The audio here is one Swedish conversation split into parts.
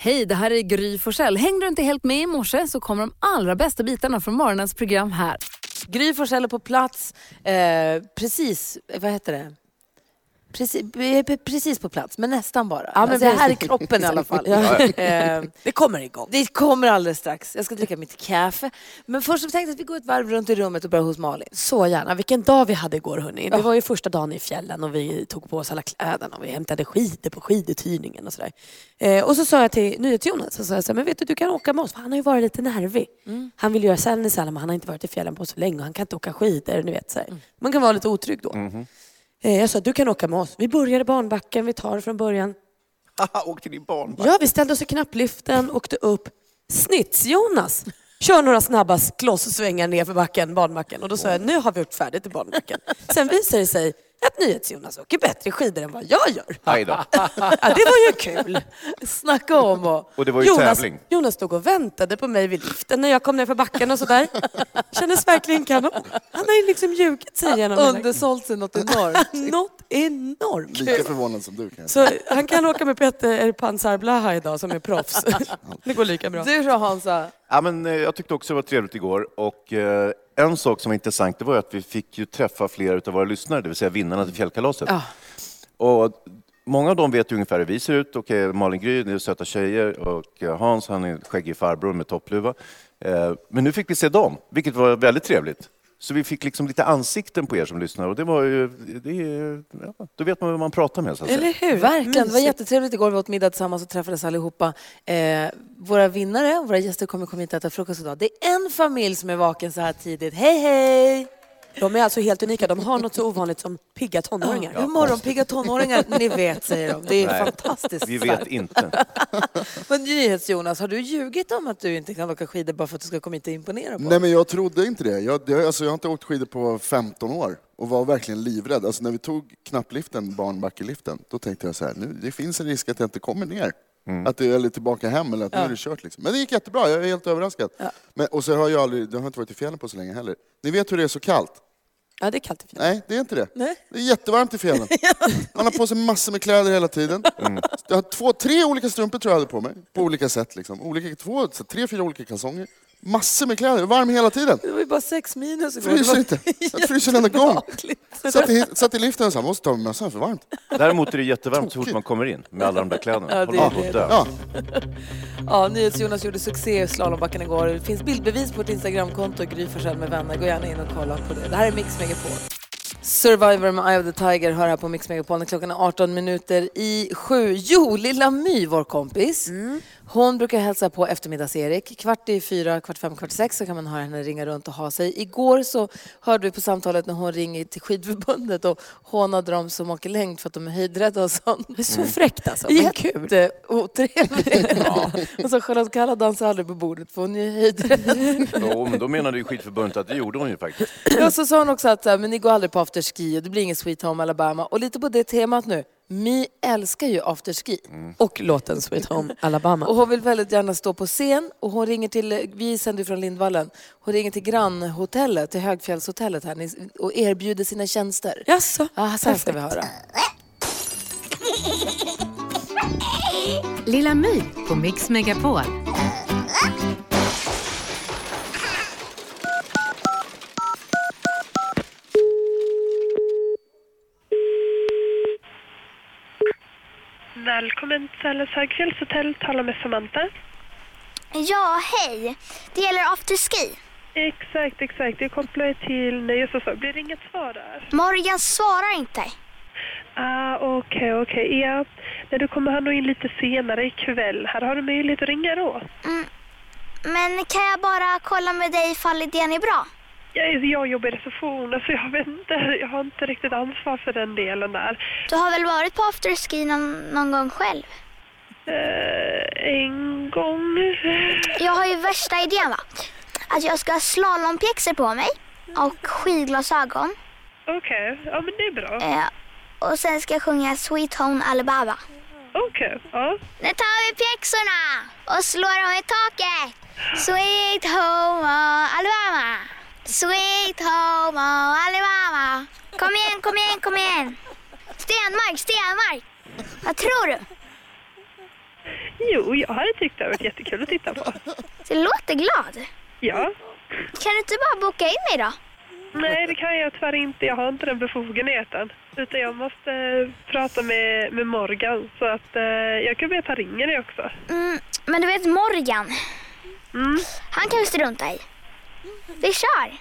Hej, det här är Gry Forssell. Hängde du inte helt med i morse så kommer de allra bästa bitarna från morgonens program här. Gry Forssell är på plats, eh, precis, vad heter det? Precis, precis på plats, men nästan bara. Ja, men alltså, här i kroppen i alla fall. eh, det kommer igång. Det kommer alldeles strax. Jag ska dricka mitt kaffe. Men först så tänkte jag att vi går ett varv runt i rummet och börjar hos Malin. Så gärna. Vilken dag vi hade igår hörni. Det var ju första dagen i fjällen och vi tog på oss alla kläderna och vi hämtade skidor på skiduthyrningen och sådär. Eh, och så sa jag till NyhetsJonas, så sa jag så här, men vet du, du kan åka med oss för han har ju varit lite nervig. Mm. Han vill göra Sälenjsälä men han har inte varit i fjällen på så länge och han kan inte åka skidor. Ni vet, så mm. Man kan vara lite otrygg då. Mm. Eh, jag sa, du kan åka med oss. Vi började barnbacken, vi tar det från början. åkte ni barnback? Ja, vi ställde oss i knappliften, åkte upp. Snitts-Jonas kör några snabba klosssvängar ner för backen, barnbacken. Och då sa jag, nu har vi gjort färdigt i barnbacken. Sen visade det sig att NyhetsJonas åker bättre skidor än vad jag gör. Aj då. Ja, det var ju kul. Snacka om och... Och det var ju Jonas, tävling. Jonas stod och väntade på mig vid liften när jag kom ner för backen och sådär. Kändes verkligen kanon. Han har ju liksom ljugit sig igenom hela- Undersålt sig något enormt. Något enormt. Lika förvånad som du kan Så han kan åka med Peter Pansar Blaha idag som är proffs. Det går lika bra. Du då Hansa? Ja, men, eh, jag tyckte också det var trevligt igår. Och, eh, en sak som var intressant det var att vi fick ju träffa flera av våra lyssnare, det vill säga vinnarna till fjällkalaset. Ja. Och många av dem vet ju ungefär hur vi ser ut. Eh, Malin Gry, det är söta tjejer. Och eh, Hans, han är skäggig farbror med toppluva. Eh, men nu fick vi se dem, vilket var väldigt trevligt. Så vi fick liksom lite ansikten på er som lyssnar och det var ju, det ja, då vet man vem man pratar med. Så att. Eller hur? Verkligen. Det var jättetrevligt igår. Vi åt middag tillsammans och träffades allihopa. Eh, våra vinnare och våra gäster kommer komma hit och äta frukost idag. Det är en familj som är vaken så här tidigt. Hej, hej! De är alltså helt unika. De har något så ovanligt som pigga tonåringar. Hur morgonpigga tonåringar, ni vet, säger de. Det är Nej, fantastiskt Vi vet inte. Men NyhetsJonas, har du ljugit om att du inte kan åka skidor bara för att du ska komma hit och imponera på Nej men jag trodde inte det. Jag, det, alltså, jag har inte åkt skidor på 15 år och var verkligen livrädd. Alltså, när vi tog knappliften, barnbackeliften, då tänkte jag så här, nu, det finns en risk att jag inte kommer ner. Att det är tillbaka hem eller att nu är det kört. Liksom. Men det gick jättebra, jag är helt överraskad. Men, och så har jag aldrig, jag har inte varit i fjällen på så länge heller. Ni vet hur det är så kallt? Ja, det är kallt i fjällen. Nej, det är inte det. Nej. Det är jättevarmt i fjällen. Man har på sig massor med kläder hela tiden. Jag har två, tre olika strumpor tror jag hade på mig, på olika sätt. Liksom. Olika, två, tre, fyra olika kalsonger. Massor med kläder, varm hela tiden. Det var ju bara sex minus igår. Fryser inte. Jag fryser varenda gång. Satt i, satt i liften och sa, måste ta med mössan för varmt. Däremot är det jättevarmt så fort man kommer in med alla de där kläderna. Ja, det är det. Ja, Ja, NyhetsJonas gjorde succé i slalombacken igår. Det finns bildbevis på vårt Instagramkonto, Gry Forssell med vänner. Gå gärna in och kolla på det. Det här är Mix Megapol. Survivor med Eye of the Tiger hör här på Mix Megapol när klockan är 18 minuter i sju. Jo, Lilla My, vår kompis, hon brukar hälsa på eftermiddags-Erik. Kvart i fyra, kvart fem, kvart sex så kan man höra henne ringa runt och ha sig. Igår så hörde vi på samtalet när hon ringer till skidförbundet och hånade dem som åker längd för att de är höjdrädda och sånt. Det är så fräckt alltså, men kul. Jätteotrevligt. Och så Charlotte Kalla dansar aldrig på bordet för hon är höjdrädd. Jo, men då menade ju skidförbundet att det gjorde hon ju faktiskt. Och så sa hon också att men ni går aldrig på afterski och det blir ingen Sweet Home Alabama. Och lite på det temat nu. Mi älskar ju afterski. Och låten Sweet Home Alabama. Och hon vill väldigt gärna stå på scen och hon ringer till, vi sänder ju från Lindvallen, hon ringer till grannhotellet, till Högfjällshotellet här ni- och erbjuder sina tjänster. Jaså? Ja, så här ska vi höra. Lilla My på Mix Megapol. Välkommen till Säles högfjällshotell. Tala med Samantha. Ja, hej. Det gäller afterski. Exakt, exakt. Jag kopplar till nöjessäsong. Blir det inget svar där? Morgan svarar inte. Ah, okej, okej. Ja, när du kommer här nog in lite senare ikväll. Här har du möjlighet att ringa då. Men kan jag bara kolla med dig ifall idén är bra? Jag, jag jobbar i receptionen så jag vet inte. Jag har inte riktigt ansvar för den delen där. Du har väl varit på afterski någon, någon gång själv? Eh, en gång. Jag har ju värsta idén va? Att jag ska ha slalompjäxor på mig och skidglasögon. Okej, ja men det är bra. Eh, och sen ska jag sjunga Sweet Home Alabama. Okej, ja. Nu tar vi pjäxorna och slår dem i taket. Sweet Home Alabama. Sweet Home Alabama. Kom igen, kom igen, kom igen. Stenmark, Stenmark. Vad tror du? Jo, jag hade tyckt det hade varit jättekul att titta på. Du låter glad. Ja. Kan du inte bara boka in mig då? Nej, det kan jag tyvärr inte. Jag har inte den befogenheten. Utan jag måste eh, prata med, med Morgan. Så att eh, jag kan be att han ringer dig också. Mm, men du vet Morgan, Mm. han kan vi strunta i. Vi kör.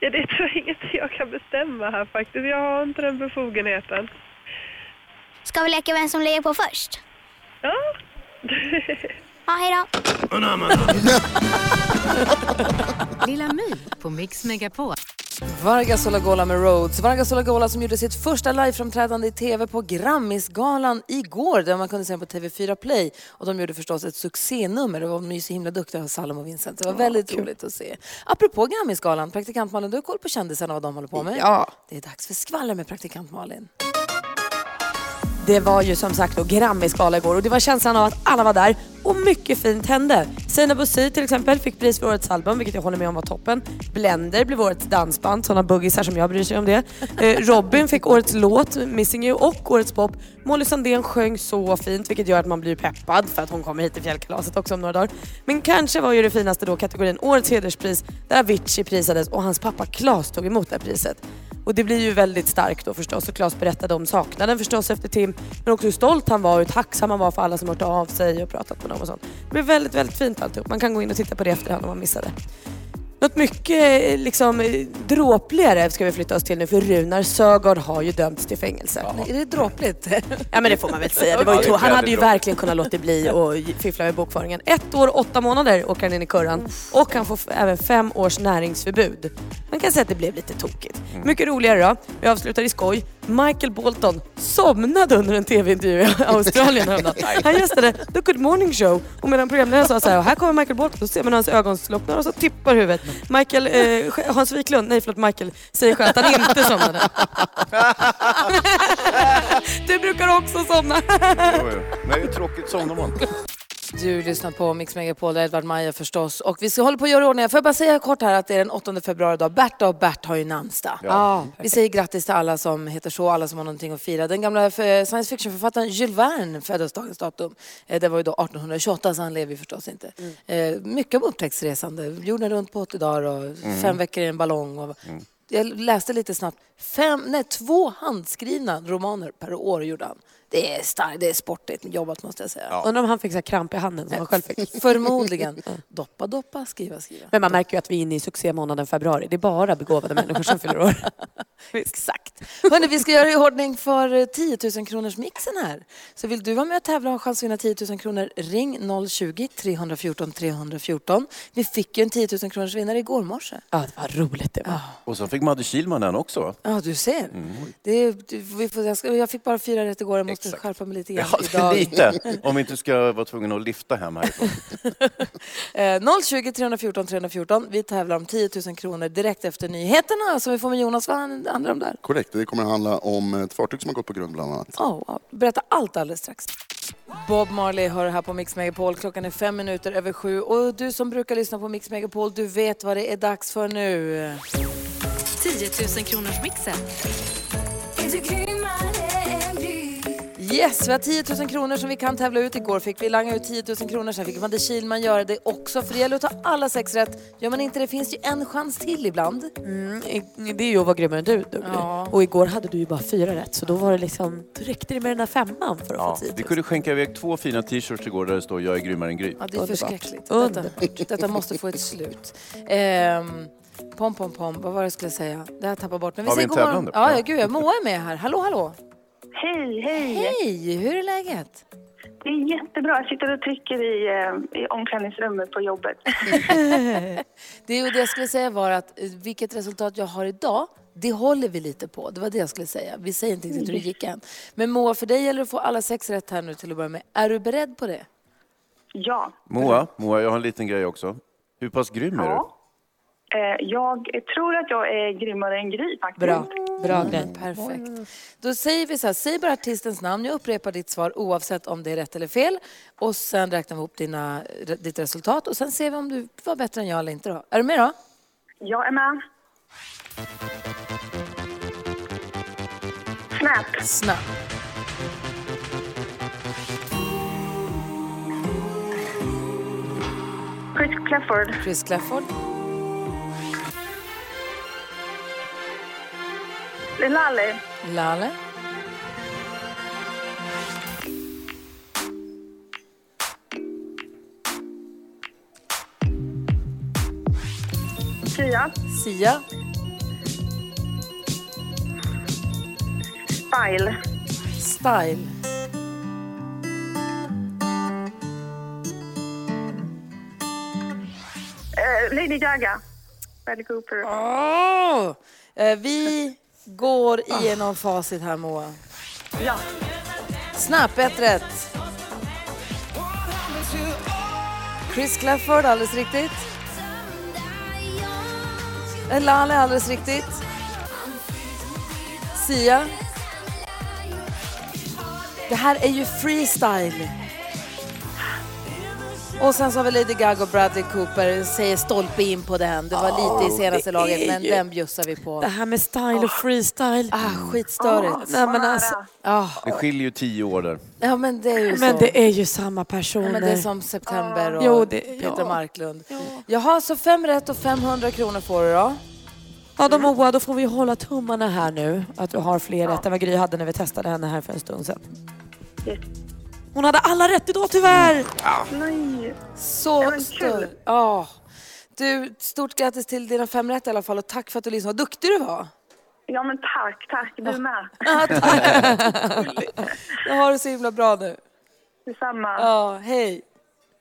Ja, det är tyvärr inget jag kan bestämma här faktiskt. Jag har inte den befogenheten. Ska vi leka vem som lägger på först? Ja. Ja, hej då. Lilla My på Mix Megapol. Vargas Olagola med Rhodes. Vargas Olagola som gjorde sitt första liveframträdande i tv på Grammisgalan igår där man kunde se på TV4 Play. Och de gjorde förstås ett succénummer. Det var de är så himla duktiga, Salom och Vincent. Det var väldigt roligt att se. Apropå Grammisgalan, praktikant Malin, du har koll på kändisarna och vad de håller på med? Ja. Det är dags för skvaller med praktikant Malin. Det var ju som sagt då Grammisgala igår och det var känslan av att alla var där och mycket fint hände. Sina Busi till exempel fick pris för årets album, vilket jag håller med om var toppen. Blender blev årets dansband, sådana buggisar som jag bryr sig om det. Eh, Robin fick årets låt, Missing You, och årets pop. Molly Sandén sjöng så fint, vilket gör att man blir peppad för att hon kommer hit till fjällkalaset också om några dagar. Men kanske var ju det finaste då kategorin Årets hederspris, där Avicii prisades och hans pappa Klas tog emot det här priset. Och det blir ju väldigt starkt då förstås och Claes berättade om saknaden förstås efter Tim men också hur stolt han var och hur tacksam han var för alla som hört av sig och pratat med dem och sånt. Det blev väldigt, väldigt fint alltihop. Man kan gå in och titta på det i efterhand om man missade. Något mycket eh, liksom, eh, dråpligare ska vi flytta oss till nu för Runar Sögaard har ju dömts till fängelse. Är det dråpligt? Ja men det får man väl säga. Det var ju Ja, det han hade ju väldigt verkligen kunnat låta bli och fiffla med bokföringen. Ett år och åtta månader åker han in i kurran och han får även fem års näringsförbud. Man kan säga att det blev lite tokigt. Mycket roligare då, vi avslutar i skoj. Michael Bolton somnade under en tv-intervju i Australien häromdagen. Han gästade The Good Morning Show och medan programledaren sa så här, här kommer Michael Bolton, så ser man hans ögon slocknar och så tippar huvudet. Michael, eh, Hans Wiklund, nej förlåt Michael, säger själv att han inte somnade. du brukar också somna. Jo, jo. Men det är tråkigt somnar man. Du lyssnar på Mix Megapol, Edvard Maja förstås. Och vi ska hålla på att göra ordning. Får jag bara säga kort här att det är den 8 februari idag. Berta och Bert har ju namnsdag. Ja. Vi säger grattis till alla som heter så, alla som har någonting att fira. Den gamla eh, science fiction-författaren Jules Verne föddes dagens datum. Eh, Det var ju då 1828, så han lever ju förstås inte. Eh, Mycket om upptäcktsresande. Jorden runt på 80 dagar och fem veckor i en ballong. Och jag läste lite snabbt. Fem, nej, två handskrivna romaner per år gjorde han. Det är starkt, det är sportigt jobbat måste jag säga. Undrar om han fick så här kramp i handen som han själv fick. Förmodligen. Doppa, doppa, skriva, skriva. Men man märker ju att vi är inne i succémånaden februari. Det är bara begåvade människor som fyller år. Exakt. Hörrni, vi ska göra i ordning för eh, 10 000 kronors mixen här. Så vill du vara med och tävla och ha chans att vinna 10 000 kronor, ring 020-314 314. Vi fick ju en 10 000 kronors vinnare igår morse. Ja, det var roligt det var. Och så fick Madde Kihlman den också? Ja, du ser. Det är, du, vi får, jag, ska, jag fick bara fyra rätt igår, jag måste Exakt. skärpa mig lite grann Ja, idag. lite. Om vi inte ska vara tvungna att lyfta hem härifrån. Eh, 020 314 314. Vi tävlar om 10 000 kronor direkt efter nyheterna som vi får med Jonas. Vad handlar om där? Korrekt, det kommer att handla om ett fartyg som har gått på grund bland annat. Oh. Berätta allt alldeles strax. Bob Marley hör här på Mix Megapol. Klockan är fem minuter över sju. Och du som brukar lyssna på Mix Megapol, du vet vad det är dags för nu. 10 000 kronors mixen. Yes, vi har 10 000 kronor som vi kan tävla ut. Igår fick vi langa ut 10 000 kronor, sen fick Madde Kihlman göra det också. För det gäller att ta alla sex rätt. Gör man inte det finns ju en chans till ibland. Mm, det är ju att vara grymmare än du, du. Ja. Och igår hade du ju bara fyra rätt så då var det liksom, då räckte det med den där femman för att Ja, få 10 000. vi kunde skänka iväg två fina t-shirts igår där det står “Jag är grymmare än Gry”. Ja, det är Underbart. förskräckligt. Detta, Underbart. detta måste få ett slut. Ehm, pom, pom, pom. Vad var det jag skulle säga? Det här tappar bort. Men Har vi säger en tävlande? Ja, ja, Ja. gud. Moa är med här. Hallå, hallå. Hej, hej! Hej, hur är läget? Det är jättebra. Jag sitter och trycker i, eh, i omklädningsrummet på jobbet. Det, är det jag skulle säga var att eh, vilket resultat jag har idag, det håller vi lite på. Det var det jag skulle säga. Vi säger inte riktigt hur det gick än. Men Moa, för dig gäller det att få alla sex rätt här nu till att börja med. Är du beredd på det? Ja. Moa, Moa, jag har en liten grej också. Hur pass grym är du? Eh, jag tror att jag är grymmare än Gry faktiskt. Bra, bra grej. Mm, Perfekt. Då säger vi så här, säg bara artistens namn. Jag upprepar ditt svar oavsett om det är rätt eller fel. Och sen räknar vi ihop dina, ditt resultat och sen ser vi om du var bättre än jag eller inte. Då. Är du med då? Jag är med. Snap. Snabbt. Chris Clafford. Chris Clafford. Lale. Lale. Sia. Sia. Style. Style. Eh, Lady Gaga. Bradley Cooper. Eh, vi går igenom facit här, Moa. Ja. Snabbt, ett rätt. Chris Clafford, alldeles riktigt. Eh, Lale, alldeles riktigt. Sia. Det här är ju freestyle. Och sen så har vi Lady Gaga och Bradley Cooper, säger stolpe in på den. Det var lite i senaste laget, men ju- den bjussar vi på. Det här med style och freestyle. Ah, skitstörigt. Nej, men alltså, Ah, Det skiljer ju tio år där. ja, men det är ju men så. det är ju samma Ja, personer. men det är som September och Jo, det- Peter ja. Marklund. Jaha, så fem rätt och 500 kronor får du då. Ja, då Moa, då får vi hålla tummarna här nu. Att du har fler rätt än vad Gry hade när vi testade henne här för en stund sedan. Hon hade alla rätt idag tyvärr! Nej. Så stort. kul. Ja. Du, stort grattis till dina fem rätt i alla fall och tack för att du lyssnade. Vad duktig du var. Ja, men tack, tack. Du med. Ja, tack. Jag har det så himla bra nu. Detsamma. Ja, hej.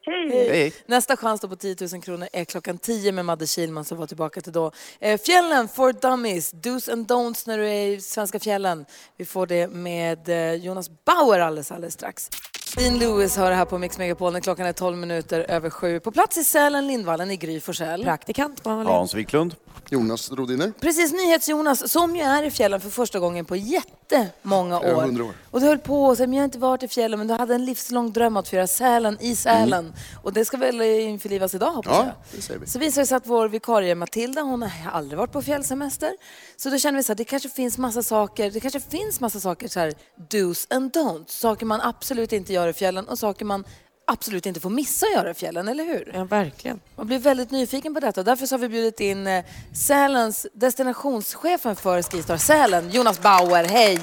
Hej. Hej. Nästa chans då på 10 000 kronor är klockan 10 med Madde Kihlman som var tillbaka till då. Eh, fjällen for dummies, do's and don'ts när du är i svenska fjällen. Vi får det med eh, Jonas Bauer alldeles, alldeles strax. Dean Lewis har det här på Mix Megapol när klockan är 12 minuter över sju. På plats i Sälen, Lindvallen i Gry Forssell. Praktikant Malin. Hans Wiklund. Jonas Rodiner. Precis, NyhetsJonas som ju är i fjällen för första gången på jättemånga år. Över 100 år. Och du höll på och sa, men jag har inte varit i fjällen men du hade en livslång dröm att få göra Sälen i Sälen. Och det ska väl införlivas idag hoppas Ja, jag. det säger vi. Så visar det sig att vår vikarie Matilda, hon har aldrig varit på fjällsemester. Så då känner vi så här, det kanske finns massa saker, det kanske finns massa saker så här, do's and don'ts. Saker man absolut inte gör i och saker man absolut inte får missa att göra i fjällen, eller hur? Ja, verkligen. Man blir väldigt nyfiken på detta och därför så har vi bjudit in eh, Sälens destinationschefen för Skistar Sälen, Jonas Bauer. Hej!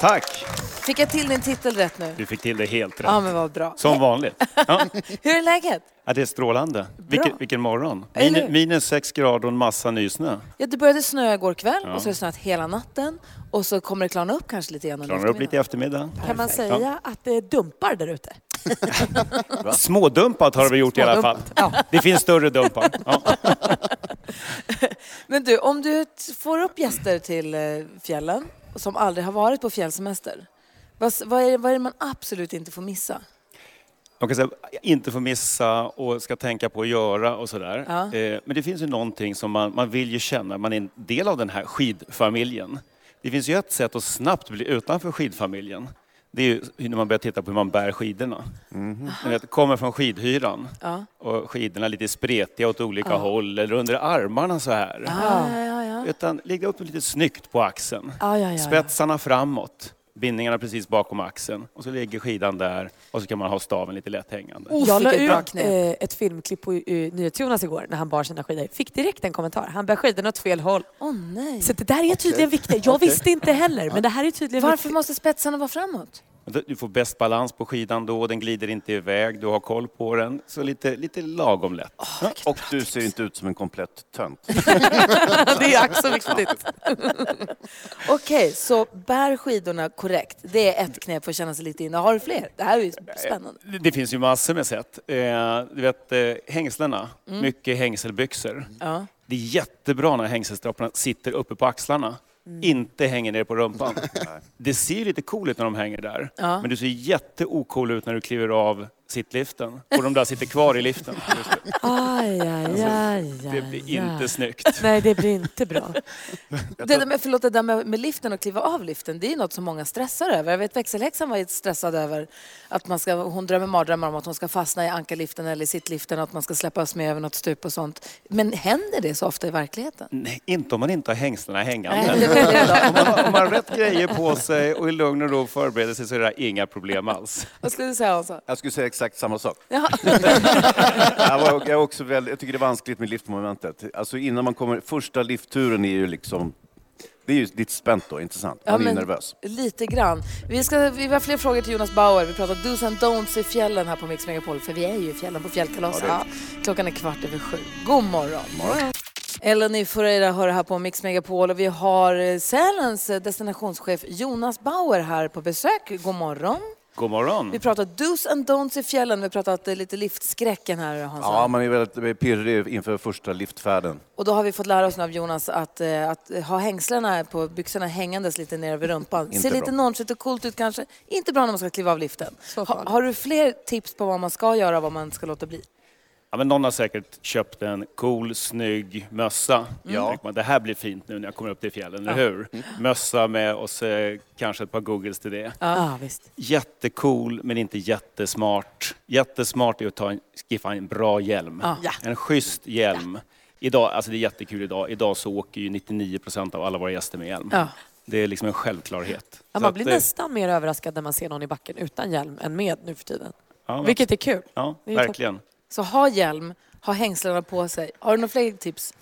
Tack! Fick jag till din titel rätt nu? Du fick till det helt rätt. Ja, men vad bra. Som vanligt. Ja. Hur är läget? Ja, det är strålande. Vilken, vilken morgon. Min, minus sex grader och en massa nysnö. Ja, det började snöa igår kväll Ja. och så har det snöat hela natten och så kommer det klarna upp kanske lite grann Klarnar upp lite i eftermiddag. Kan man säga att det dumpar där ute? Smådumpat har vi gjort i alla fall. Smådumpat, Det finns större dumpar. Ja. Men du, om du får upp gäster till eh, fjällen som aldrig har varit på fjällsemester, vad, är, vad är det man absolut inte får missa? Man kan säga inte får missa och ska tänka på att göra och sådär. Ja. Eh, Men det finns ju någonting som man, man vill ju känna, man är en del av den här skidfamiljen. Det finns ju ett sätt att snabbt bli utanför skidfamiljen. Det är ju när man börjar titta på hur man bär skidorna. Ni vet, kommer från skidhyran Ja. och skidorna är lite spretiga åt olika håll eller under armarna så här. Ja, ja, ja. Utan ligga upp lite snyggt på axeln. Ja, ja, ja, ja. Spetsarna framåt, bindningarna precis bakom axeln. Och så ligger skidan där och så kan man ha staven lite lätt hängande. Oh, Jag la ut eh, ett filmklipp på uh, NyhetsJonas igår när han bar sina skidor. Fick direkt en kommentar. Han bär skidorna åt fel håll. Åh nej. Så det där är tydligen viktigt. Jag visste inte heller, men det här är tydligen Varför viktigt. måste spetsarna vara framåt? Du får bäst balans på skidan då, den glider inte iväg, du har koll på den. Så lite, lite lagom lätt. Och du ser inte ut som en komplett tönt. det är också viktigt. Okej, så bär skidorna korrekt. Det är ett knep för att känna sig lite inne. Har du fler? Det här är ju spännande. Det- Det finns ju massor med sätt. Eh, du vet eh, hängslena, mycket hängselbyxor. Ja. Det är jättebra när hängselstrapporna sitter uppe på axlarna. Inte hänger ner på rumpan. Det ser lite cool ut när de hänger där. Ja. Men du ser jätteocool ut när du kliver av sittliften. Och de där sitter kvar i liften. Aj, aj, aj, Det blir aj. inte snyggt. Nej, det blir inte bra. Det där med, förlåt, det där med, med liften och kliva av liften, det är något som många stressar över. Jag vet växelhäxan var stressad över att man ska, hon drömmer mardrömmar om att hon ska fastna i ankarliften eller sittliften, att man ska släppas med över något stup och sånt. Men händer det så ofta i verkligheten? Nej, inte om man inte har hängslena hängande. Nej, om, man, om man har rätt grejer på sig och i lugn och ro förbereder sig så är det inga problem alls. Vad skulle du säga Hansa? Jag skulle säga exakt samma sak. Ja. Jag, var, jag, är också väldigt, jag tycker det är vanskligt med liftmomentet. Alltså innan man kommer, första liftturen är ju liksom, det är ju lite spänt då, inte sant? Man är ju nervös. Lite grann. Vi, ska, vi har fler frågor till Jonas Bauer. Vi pratar dos and don'ts i fjällen här på Mix Megapol, för vi är ju i fjällen på fjällkalaset. Ja, Klockan är kvart över sju. God morgon. morgon. Eleni Foureira hör här på Mix Megapol och vi har eh, Sälens eh, destinationschef Jonas Bauer här på besök. God morgon. God morgon. Vi pratar dos and don'ts i fjällen. Vi pratat eh, lite liftskräcken här Hans. Ja, man är väldigt pirrig inför första liftfärden. Och då har vi fått lära oss nu av Jonas att, eh, att ha hängslena på byxorna hängandes lite ner över rumpan. Inte Ser lite nonchalant och coolt ut kanske. Inte bra när man ska kliva av liften. Ha, har du fler tips på vad man ska göra och vad man ska låta bli? Ja, men någon har säkert köpt en cool, snygg mössa. Ja. Man, det här blir fint nu när jag kommer upp till fjällen, eller hur? Mössa med och så kanske ett par googles till det. Ja, visst. Jättecool, men inte jättesmart. Jättesmart är att ta en, skaffa en bra hjälm. Ja. En schysst hjälm. Idag, alltså det är jättekul idag. Idag så åker ju 99 procent av alla våra gäster med hjälm. Ja. Det är liksom en självklarhet. Ja, man att, blir eh, nästan mer överraskad när man ser någon i backen utan hjälm än med nu för tiden. ja, Vilket är kul. Ja, verkligen. Så ha hjälm, ha hängslena på sig. Har du några fler tips?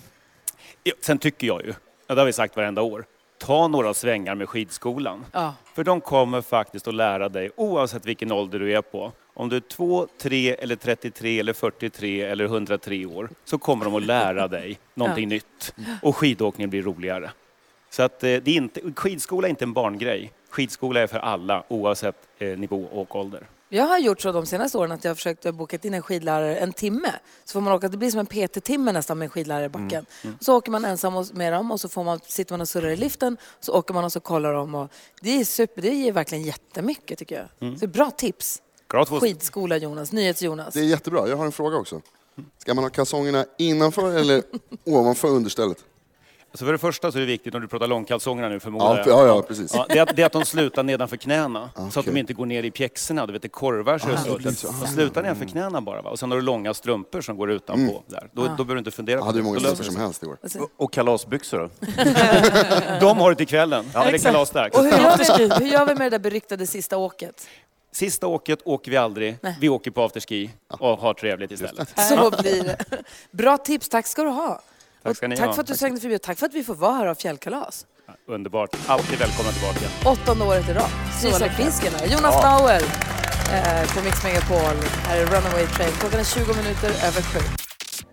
Ja, Sen tycker jag ju, ja, det har vi sagt varenda år, ta några svängar med skidskolan. Ja. För de kommer faktiskt att lära dig, oavsett vilken ålder du är på, om du är 2, 3, eller 33, eller 43 eller 103 år, så kommer de att lära dig någonting nytt. Och skidåkningen blir roligare. Så att, eh, det är inte, skidskola är inte en barngrej. Skidskola är för alla, oavsett eh, nivå och ålder. Jag har gjort så de senaste åren att jag har försökt boka in en skidlärare en timme. Så får man åka, det blir som en PT-timme nästan med en skidlärare i backen. Så åker man ensam med dem och så får man, sitter man och surrar i liften. Så åker man och så kollar de. Och det, är super, det ger verkligen jättemycket tycker jag. Så det är bra tips. Skidskola Jonas, NyhetsJonas. Det är jättebra. Jag har en fråga också. Ska man ha kalsongerna innanför eller ovanför understället? Så för det första så är det viktigt, om du pratar långkalsongerna nu förmodar Ja, jag. ja, ja precis. Ja, det, är att, det är att de slutar nedanför knäna, så att de inte går ner i pjäxorna. Du vet, det korvar sig och så. De slutar nedanför knäna bara. Va? Och sen har du långa strumpor som går utanpå. Där. Då, då behöver du inte fundera Jag på hade det. hur många Då löser strumpor som helst igår. Och, och kalasbyxor då? De har det till kvällen. Ja, det är kalasdags. Och hur gör, vi, hur gör vi med det där beryktade sista åket? Sista åket åker vi aldrig. Vi åker på afterski och har trevligt istället. Så blir det. Bra tips, tack ska du ha. Tack ska ni Och tack ha. för att du svängde förbi och tack för att vi får vara här av fjällkalas. Underbart. Alltid välkomna tillbaka. Åttonde året i rad. Här. Jonas Bauer eh, på Mix Megapol. Här är Runaway Train. Klockan är 20 minuter över sju.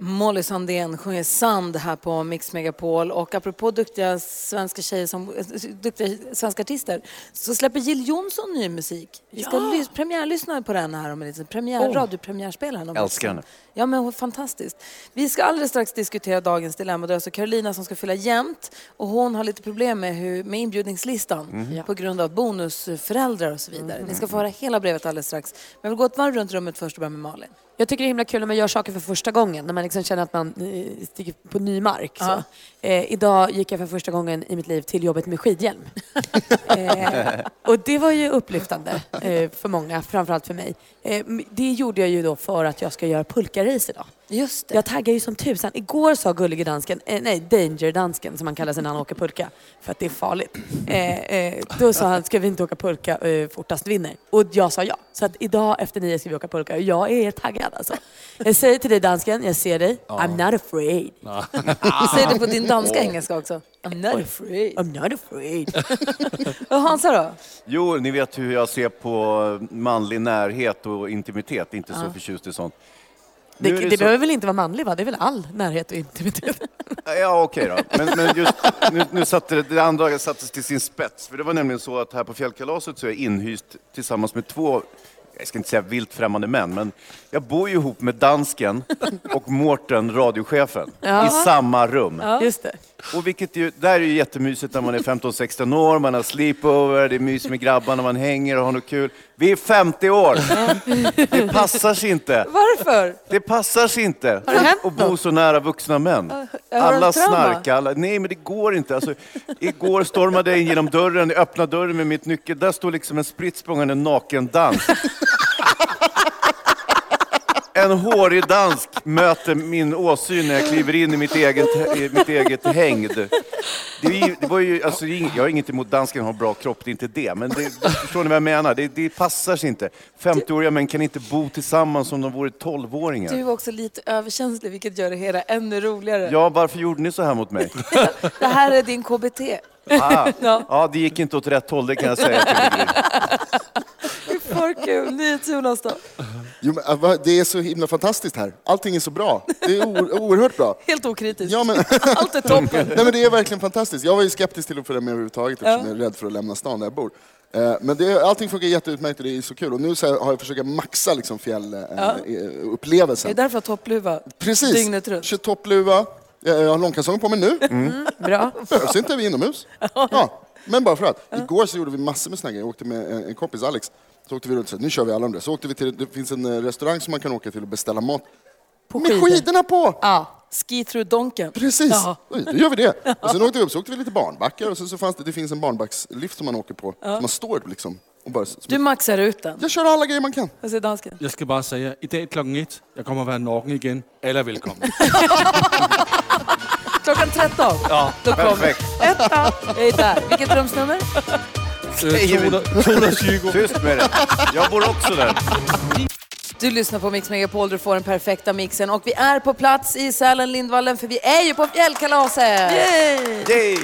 Molly Sandén sjunger Sand här på Mix Megapol. Och apropå duktiga svenska tjejer som eh, duktiga svenska artister så släpper Jill Johnson ny musik. Vi ska lys- premiärlyssna på den här om en liten premiär, radiopremiärspelaren. om en Älskar henne. Ja, men fantastiskt. Vi ska alldeles strax diskutera dagens dilemma. Det är alltså Carolina som ska fylla jämnt och hon har lite problem med, hur, med inbjudningslistan Mhm. på grund av bonusföräldrar och så vidare. Ni ska få höra hela brevet alldeles strax. Men jag vill gå ett varv runt rummet först och börja med Malin. Jag tycker det är himla kul när man gör saker för första gången, när man liksom känner att man eh, stiger på ny mark. Så. Ja. Eh, idag gick jag för första gången i mitt liv till jobbet med skidhjälm. eh, och det var ju upplyftande eh, för många, framförallt för mig. Eh, det gjorde jag ju då för att jag ska göra pulkarace idag. Just det. Jag taggar ju som tusan. Igår sa gullige dansken, eh, nej danger-dansken som han kallar sig när han åker pulka, för att det är farligt. Eh, eh, då sa han, ska vi inte åka pulka, eh, fortast vinner. Och jag sa ja. Så att idag efter nio ska vi åka pulka. Och jag är taggad alltså. Jag säger till dig dansken, jag ser dig, I'm not afraid. Säg det på din danska engelska också. I'm not afraid. I'm not afraid. Och Hansa då? Jo, ni vet hur jag ser på manlig närhet och intimitet. Inte så förtjust i sånt. Det, är det, så- behöver väl inte vara manlig va? Det är väl all närhet och intimitet? Ja, okej då. Men, men just nu, nu satte det, det andra sattes till sin spets. För det var nämligen så att här på fjällkalaset så är jag inhyst tillsammans med två, jag ska inte säga vilt främmande män, men jag bor ju ihop med dansken och Mårten, radiochefen, i samma rum. Just det. Och vilket ju, där är ju jättemysigt när man är 15-16 år, man har sleepover, det är mys med grabbarna, man hänger och har något kul. Vi är 50 år! Det passar sig inte. Varför? Det passar sig inte det hänt att bo så nära vuxna män. Har du Alla trauma? snarkar, alla, nej men det går inte. Alltså, igår stormade jag in genom dörren, jag öppnade dörren med mitt nyckel, där står liksom en spritt språngande naken dans. En hårig dansk möter min åsyn när jag kliver in i mitt eget, i mitt eget hängd. Det, är det var ju, alltså, det är ing- jag har inget emot dansken har bra kropp, det är inte det. Men det, förstår ni vad jag menar? Det, det passar sig inte. 50-åriga män kan inte bo tillsammans som de vore 12-åringar. Du är också lite överkänslig vilket gör det hela ännu roligare. Ja, varför gjorde ni så här mot mig? Det här är din KBT. Ah, Ja. ja, det gick inte åt rätt håll, det kan jag säga. till er. För kul. NyhetsJonas då? Jo, men, äh, det är så himla fantastiskt här. Allting är så bra. Det är oerhört bra. Helt okritiskt. Ja, men... Allt är toppen. Nej, men det är verkligen fantastiskt. Jag var ju skeptisk till att följa med överhuvudtaget eftersom Ja. jag är rädd för att lämna stan där jag bor. Eh, Men det, allting funkar jätteutmärkt och det är så kul. Och nu så har jag försökt maxa liksom Ja. fjällupplevelsen. Det är därför jag har toppluva Precis. dygnet runt. Kör toppluva. Jag har långkalsonger på mig nu. Mm, bra. Behövs inte, vi är inomhus. Ja, men bara för att. Igår så gjorde vi massor med såna grejer. Jag åkte med en kompis, Alex. Så åkte vi runt, här, nu kör vi alla de där. Så åkte vi till, det finns en eh, restaurang som man kan åka till och beställa mat. På med skidor. skidorna på! Ja, ski through donken. Precis, Ja. Oj, då gör vi det. Och sen åkte vi upp, så åkte vi lite barnbackar och sen så fanns det, det finns en barnbackslift som man åker på. Ja. Så man står liksom och bara... Du maxar ut den. Jag kör alla grejer man kan. Vad säger dansken? Jeg skal bare sige, i dag klokken 1, jeg kommer være naken igen. Alle er velkommen. Klockan 13. Ja, Då kommer perfekt. etta. Jag är där. Vilket rumsnummer? Øh, 220. Tyst med det. Jag bor också där. Du lyssnar på Mix Megapol, du får den perfekta mixen och vi är på plats i Sälen, Lindvallen, för vi är ju på fjällkalaset! Yay!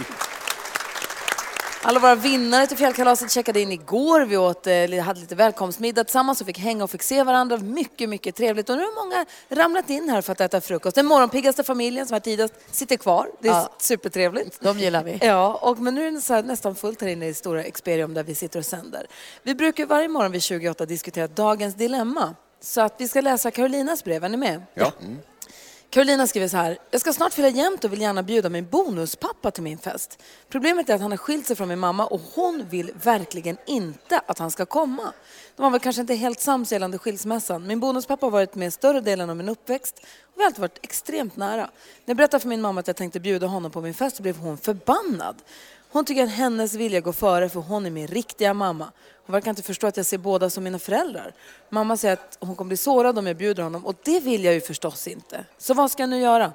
Alla våra vinnare till fjällkalaset checkade in igår. Vi åt, eh, hade lite välkomstmiddag tillsammans och fick hänga och fick se varandra. Mycket, mycket trevligt. Och nu har många ramlat in här för att äta frukost. Den morgonpiggaste familjen som var tidigast sitter kvar. Det är Ja. supertrevligt. De gillar vi. Ja, och, men nu är det så här, nästan fullt här inne i stora Experium där vi sitter och sänder. Vi brukar varje morgon vid 28 diskutera dagens dilemma. Så att vi ska läsa Carolinas brev. Är ni med? Ja. Carolina skriver så här. Jag ska snart fylla jämnt och vill gärna bjuda min bonuspappa till min fest. Problemet är att han har skilt sig från min mamma och hon vill verkligen inte att han ska komma. De var väl kanske inte helt sams gällande skilsmässan. Min bonuspappa har varit med större delen av min uppväxt och vi har alltid varit extremt nära. När jag berättade för min mamma att jag tänkte bjuda honom på min fest så blev hon förbannad. Hon tycker att hennes vilja går före för hon är min riktiga mamma. Hon verkar inte förstå att jag ser båda som mina föräldrar. Mamma säger att hon kommer bli sårad om jag bjuder honom och det vill jag ju förstås inte. Så vad ska jag nu göra?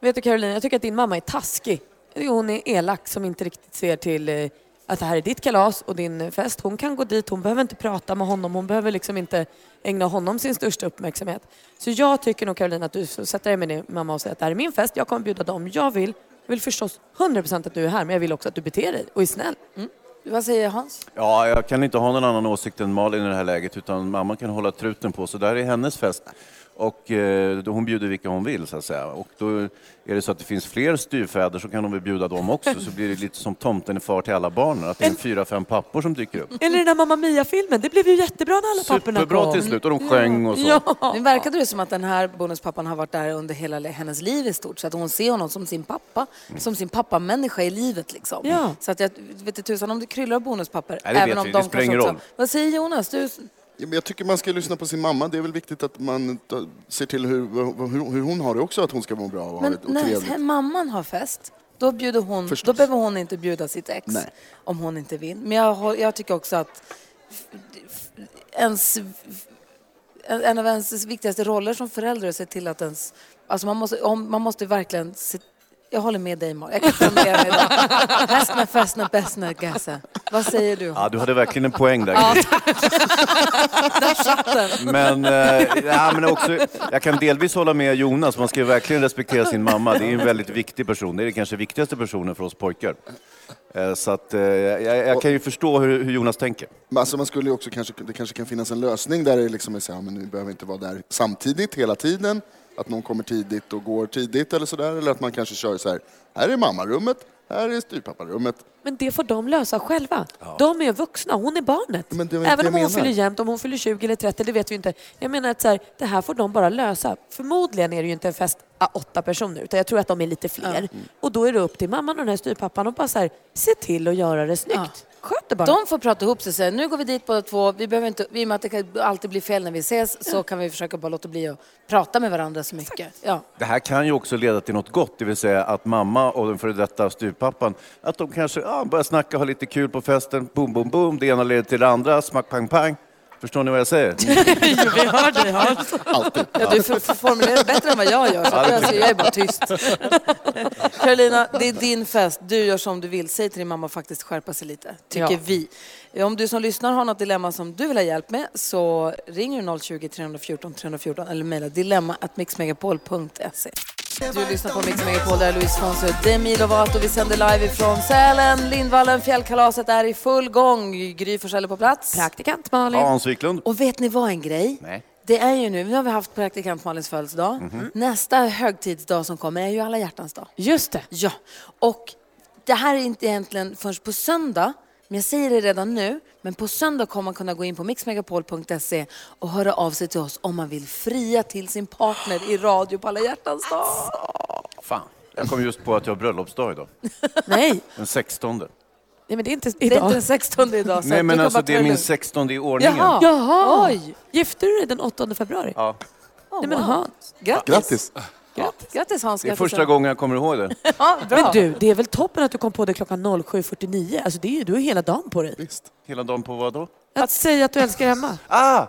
Vet du Caroline, jag tycker att din mamma är taskig. Hon är elak som inte riktigt ser till eh, att det här är ditt kalas och din fest. Hon kan gå dit, hon behöver inte prata med honom, hon behöver liksom inte ägna honom sin största uppmärksamhet. Så jag tycker nog Caroline att du sätter sätta dig med din mamma och säga att det här är min fest, jag kommer bjuda dem jag vill. Jag vill förstås 100% att du är här, men jag vill också att du beter dig och är snäll. Mm. Vad säger Hans? Ja, jag kan inte ha någon annan åsikt än Malin i det här läget, utan mamma kan hålla truten på. Så det här är hennes fest. Och eh, då hon bjuder vilka hon vill, så att säga. Och då är det så att det finns fler styvfäder så kan hon väl bjuda dem också. Så blir det lite som tomten är far till alla barnen, att det är en fyra, fem pappor som dyker upp. Eller den där Mamma Mia-filmen, det blev ju jättebra när alla papporna kom. Superbra till slut, och de sjöng och så. Ja. Nu verkade det som att den här bonuspappan har varit där under hela hennes liv i stort. Så att hon ser honom som sin pappa, som sin pappamänniska i livet liksom. Ja. Så att jag vet inte tusan om det kryllar av bonuspappor. Nej, det vet om vi. Det de spelar ingen roll. Vad säger Jonas? Du... Jag tycker man ska lyssna på sin mamma. Det är väl viktigt att man ser till hur, hur, hur hon har det också, att hon ska må bra och ha Men det och när trevligt. mamman har fest, då, bjuder hon, Förstås. då behöver hon inte bjuda sitt ex Nej. om hon inte vill. Men jag, jag tycker också att ens, en en av ens viktigaste roller som förälder är att se till att ens... Alltså man, måste, om, man måste verkligen... Se, jag håller med dig, Malin. Jag kan formulera mig idag. Hästna, fästna, bästna, gassa. Vad säger du? Ja, du hade verkligen en poäng där. Ja, där satt den. Men, eh, ja, men också, jag kan delvis hålla med Jonas, man ska ju verkligen respektera sin mamma. Det är en väldigt viktig person. Det är kanske viktigaste personen för oss pojkar. Eh, Så att, eh, jag, jag kan ju förstå hur, hur Jonas tänker. Men Alltså man skulle också kanske, det kanske kan finnas en lösning där det liksom är så här, men ni behöver inte vara där samtidigt hela tiden. Att någon kommer tidigt och går tidigt eller sådär. Eller att man kanske kör så här, här är mammarummet, här är styvpapparummet. Men det får de lösa själva. De är vuxna, hon är barnet. Även om hon menar. fyller jämnt, om hon fyller 20 eller 30, det vet vi inte. Jag menar att så här, det här får de bara lösa. Förmodligen är det ju inte en fest av åtta personer, utan jag tror att de är lite fler. Och då är det upp till mamman och den här styrpappan att bara så här, se till att göra det snyggt. Sköt det bara. De får prata ihop sig och säga, nu går vi dit båda två. Vi behöver inte, I och med att det kan alltid blir fel när vi ses så kan vi försöka bara låta bli att prata med varandra så mycket. Ja. Det här kan ju också leda till något gott, det vill säga att mamma och den före detta styvpappan, att de kanske ja, börjar snacka, ha lite kul på festen, boom, boom, boom, det ena leder till det andra, smack, pang, pang. Förstår ni vad jag säger? Vi hör dig Hans. Alltid. Ja, du formulerar det bättre än vad jag gör, så jag, jag är bara tyst. Carolina, det är din fest. Du gör som du vill. Säg till din mamma att faktiskt skärpa sig lite, tycker Ja. vi. Om du som lyssnar har något dilemma som du vill ha hjälp med så ringer du 020 314 314 eller mejla dilemma.mixmegapol.se. Du lyssnar på Mix Megapol, där är Louise Fonsi och Demi Lovato. Vi sänder live ifrån Sälen, Lindvallen, fjällkalaset är i full gång. Gry Forssell är på plats. Praktikant Malin. Hans Wiklund? Och vet ni vad en grej? Nej. Det är ju nu, nu har vi haft praktikant Malins födelsedag. Mhm. Nästa högtidsdag som kommer är ju alla hjärtans dag. Just det. Ja, och det här är inte egentligen förrän på söndag, men jag säger det redan nu, men på söndag kommer man kunna gå in på mixmegapol.se och höra av sig till oss om man vill fria till sin partner i radio på alla hjärtans dag. Fan. Jag kom just på att jag har bröllopsdag idag. Nej. Den 16. Nej, men det är inte Det är inte idag. den 16 idag. Så Nej men alltså det är min lugnt. 16 i ordningen. Jaha. Jaha. Oj. Gifte du dig den 8 februari? Ja. Nej men Hans. Grattis. Grattis! Grattis, Grattis Hans. Det är första gången jag kommer ihåg det. Ja, bra. Men du, det är väl toppen att du kom på det klockan 07.49? Alltså det är ju, du har hela dagen på dig. Visst. Hela dagen på vad då? Att säga att du älskar Emma. Ah!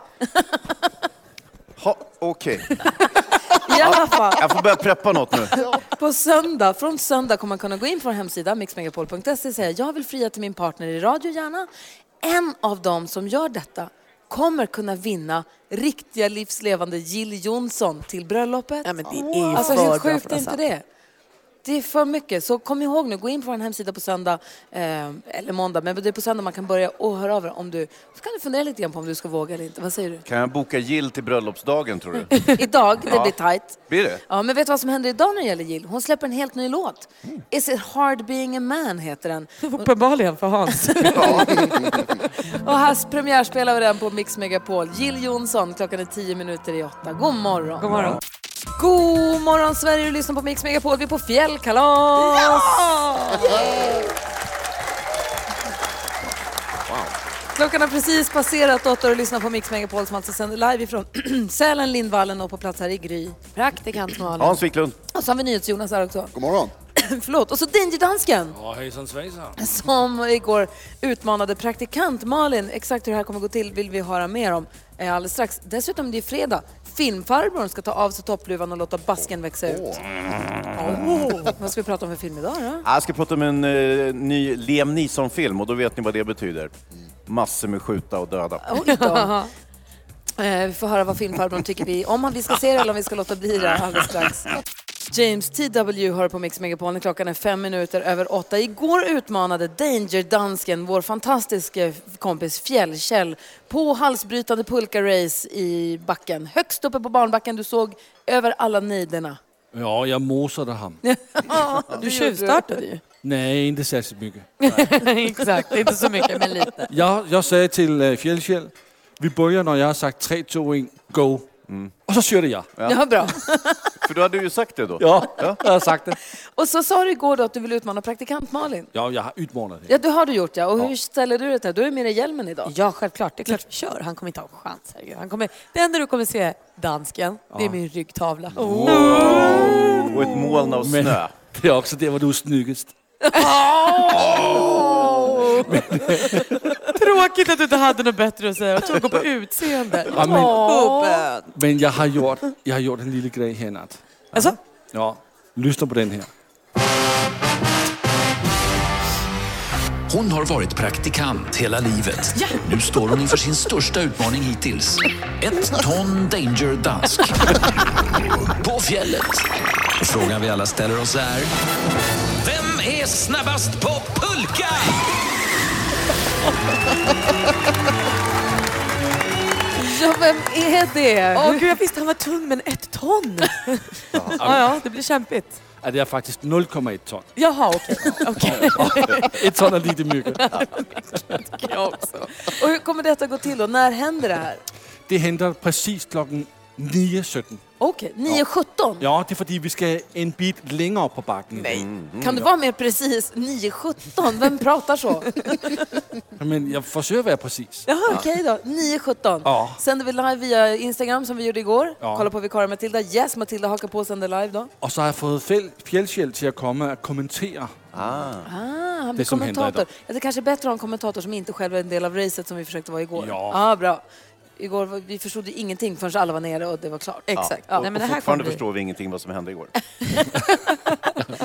Ha, Okej, I alla fall. jag får börja preppa något nu. På söndag, från söndag kommer man kunna gå in på vår hemsida mixmegapol.se och säga jag vill fria till min partner i radio gärna. En av dem som gör detta kommer kunna vinna riktiga livslevande Jill Johnson till bröllopet. Ja, men det är ju alltså för hur sjukt är inte det? Det är för mycket. Så kom ihåg nu, gå in på vår hemsida på söndag, eh, eller måndag, men det är på söndag man kan börja och höra av er om du, så kan du fundera lite grann på om du ska våga eller inte. Vad säger du? Kan jag boka Jill till bröllopsdagen tror du? Idag, det Ja. blir tajt. Blir det? Ja, men vet du vad som händer idag när det gäller Jill? Hon släpper en helt ny låt. Mm. Is it hard being a man heter den. Uppenbarligen för Hans. Och här premiärspelar vi den på Mix Megapol. Jill Johnson, klockan är tio minuter i åtta. God morgon. God morgon. God morgon Sverige, du lyssnar på Mix Megapol. Vi är på fjällkalas! Klockan har precis passerat åtta och du lyssnar på Mix Megapol som alltså sänder live ifrån Sälen, Lindvallen och på plats här i Gry. Praktikant Malin. Hans Wiklund? Och så har vi NyhetsJonas här också. God morgon. Förlåt. Och så Danger-dansken. Ja, hejsan svejsan. som igår utmanade praktikant Malin. Exakt hur det här kommer gå till vill vi höra mer om eh, alldeles strax. Dessutom det är fredag. Filmfarbrorn ska ta av sig toppluvan och låta basken växa ut. Oh. Vad ska vi prata om för film idag då? Jag ska prata om en eh, ny Liam Neeson-film och då vet ni vad det betyder. Massor med skjuta och döda. Oj då. Eh, vi får höra vad filmfarbrorn tycker vi om han vi ska se det eller om vi ska låta bli det alldeles strax. James T.W. hör på Mix Megapol. Klockan är fem minuter över åtta. Igår utmanade Danger-dansken vår fantastiska kompis Fjällkäll på halsbrytande pulka-race i backen. Högst uppe på barnbacken. Du såg över alla nejderna. Ja, jag mosade han. Du tjuvstartade ju. Nej, inte särskilt mycket. Exakt, inte så mycket men lite. Jag, jag sa till uh, Fjällkäll, vi börjar när jag har sagt 3, 2, 1, go. Och så körde jag. Ja, bra. För du hade ju sagt det då. Ja, jag har sagt det. Och så sa du igår då att du vill utmana praktikant Malin. Ja, jag har utmanat det. Ja, det har du gjort ja. Och hur ställer du dig till det? Du är med dig hjälmen idag. Ja, självklart. Det är klart vi kör. Han kommer inte ha en chans. herregud. Han kommer, det enda du kommer se, dansken, det är min ryggtavla. Och ett moln av Men snö. det är också där var du är snyggast. Tråkigt att du inte hade något bättre att säga. Jag tror gå på utseende. Ja, men-. Men jag har gjort, jag har gjort en liten grej här natt. Alltså? Ja, lyssna på den här. Hon har varit praktikant hela livet. Nu står hon inför sin största utmaning hittills. Ett ton Danger Dansk. På fjället. Frågan vi alla ställer oss är... Vem är snabbast på pulka? Ja, vem är det? Åh, gud, jag visste han var tung, men ett ton. ja, ja, det blir kämpigt. Ja, det är faktiskt 0,1 ton. Jaha, okej. okej. Ett ton är lite mycket. Jag också. Och hur kommer detta gå till då? När händer det här? Det händer precis klockan 9.17. Okej, 9.17. Ja, det är för att vi ska en bit längre på backen. Nej. Kan du vara mer precis? 9.17? Vem pratar så? Men jag försöker vara precis. Jaha, okej då. 9.17. Ja. Sänder vi live via Instagram som vi gjorde igår. Ja. Kolla på vikarie Matilda. Yes, Matilda hakar på och sänder live då. Och så har jag fått Fjäll- Fjällkäll till att komma och kommentera. Ah. Ah, han blir Det som händer kommentator. Ja, det kanske är bättre att ha en kommentator som inte själv är en del av racet som vi försökte vara igår. Ja. Ah, bra. Igår, vi förstod ingenting förrän alla var nere och det var klart. Ja, och, och fortfarande förstår vi ingenting vad som hände igår.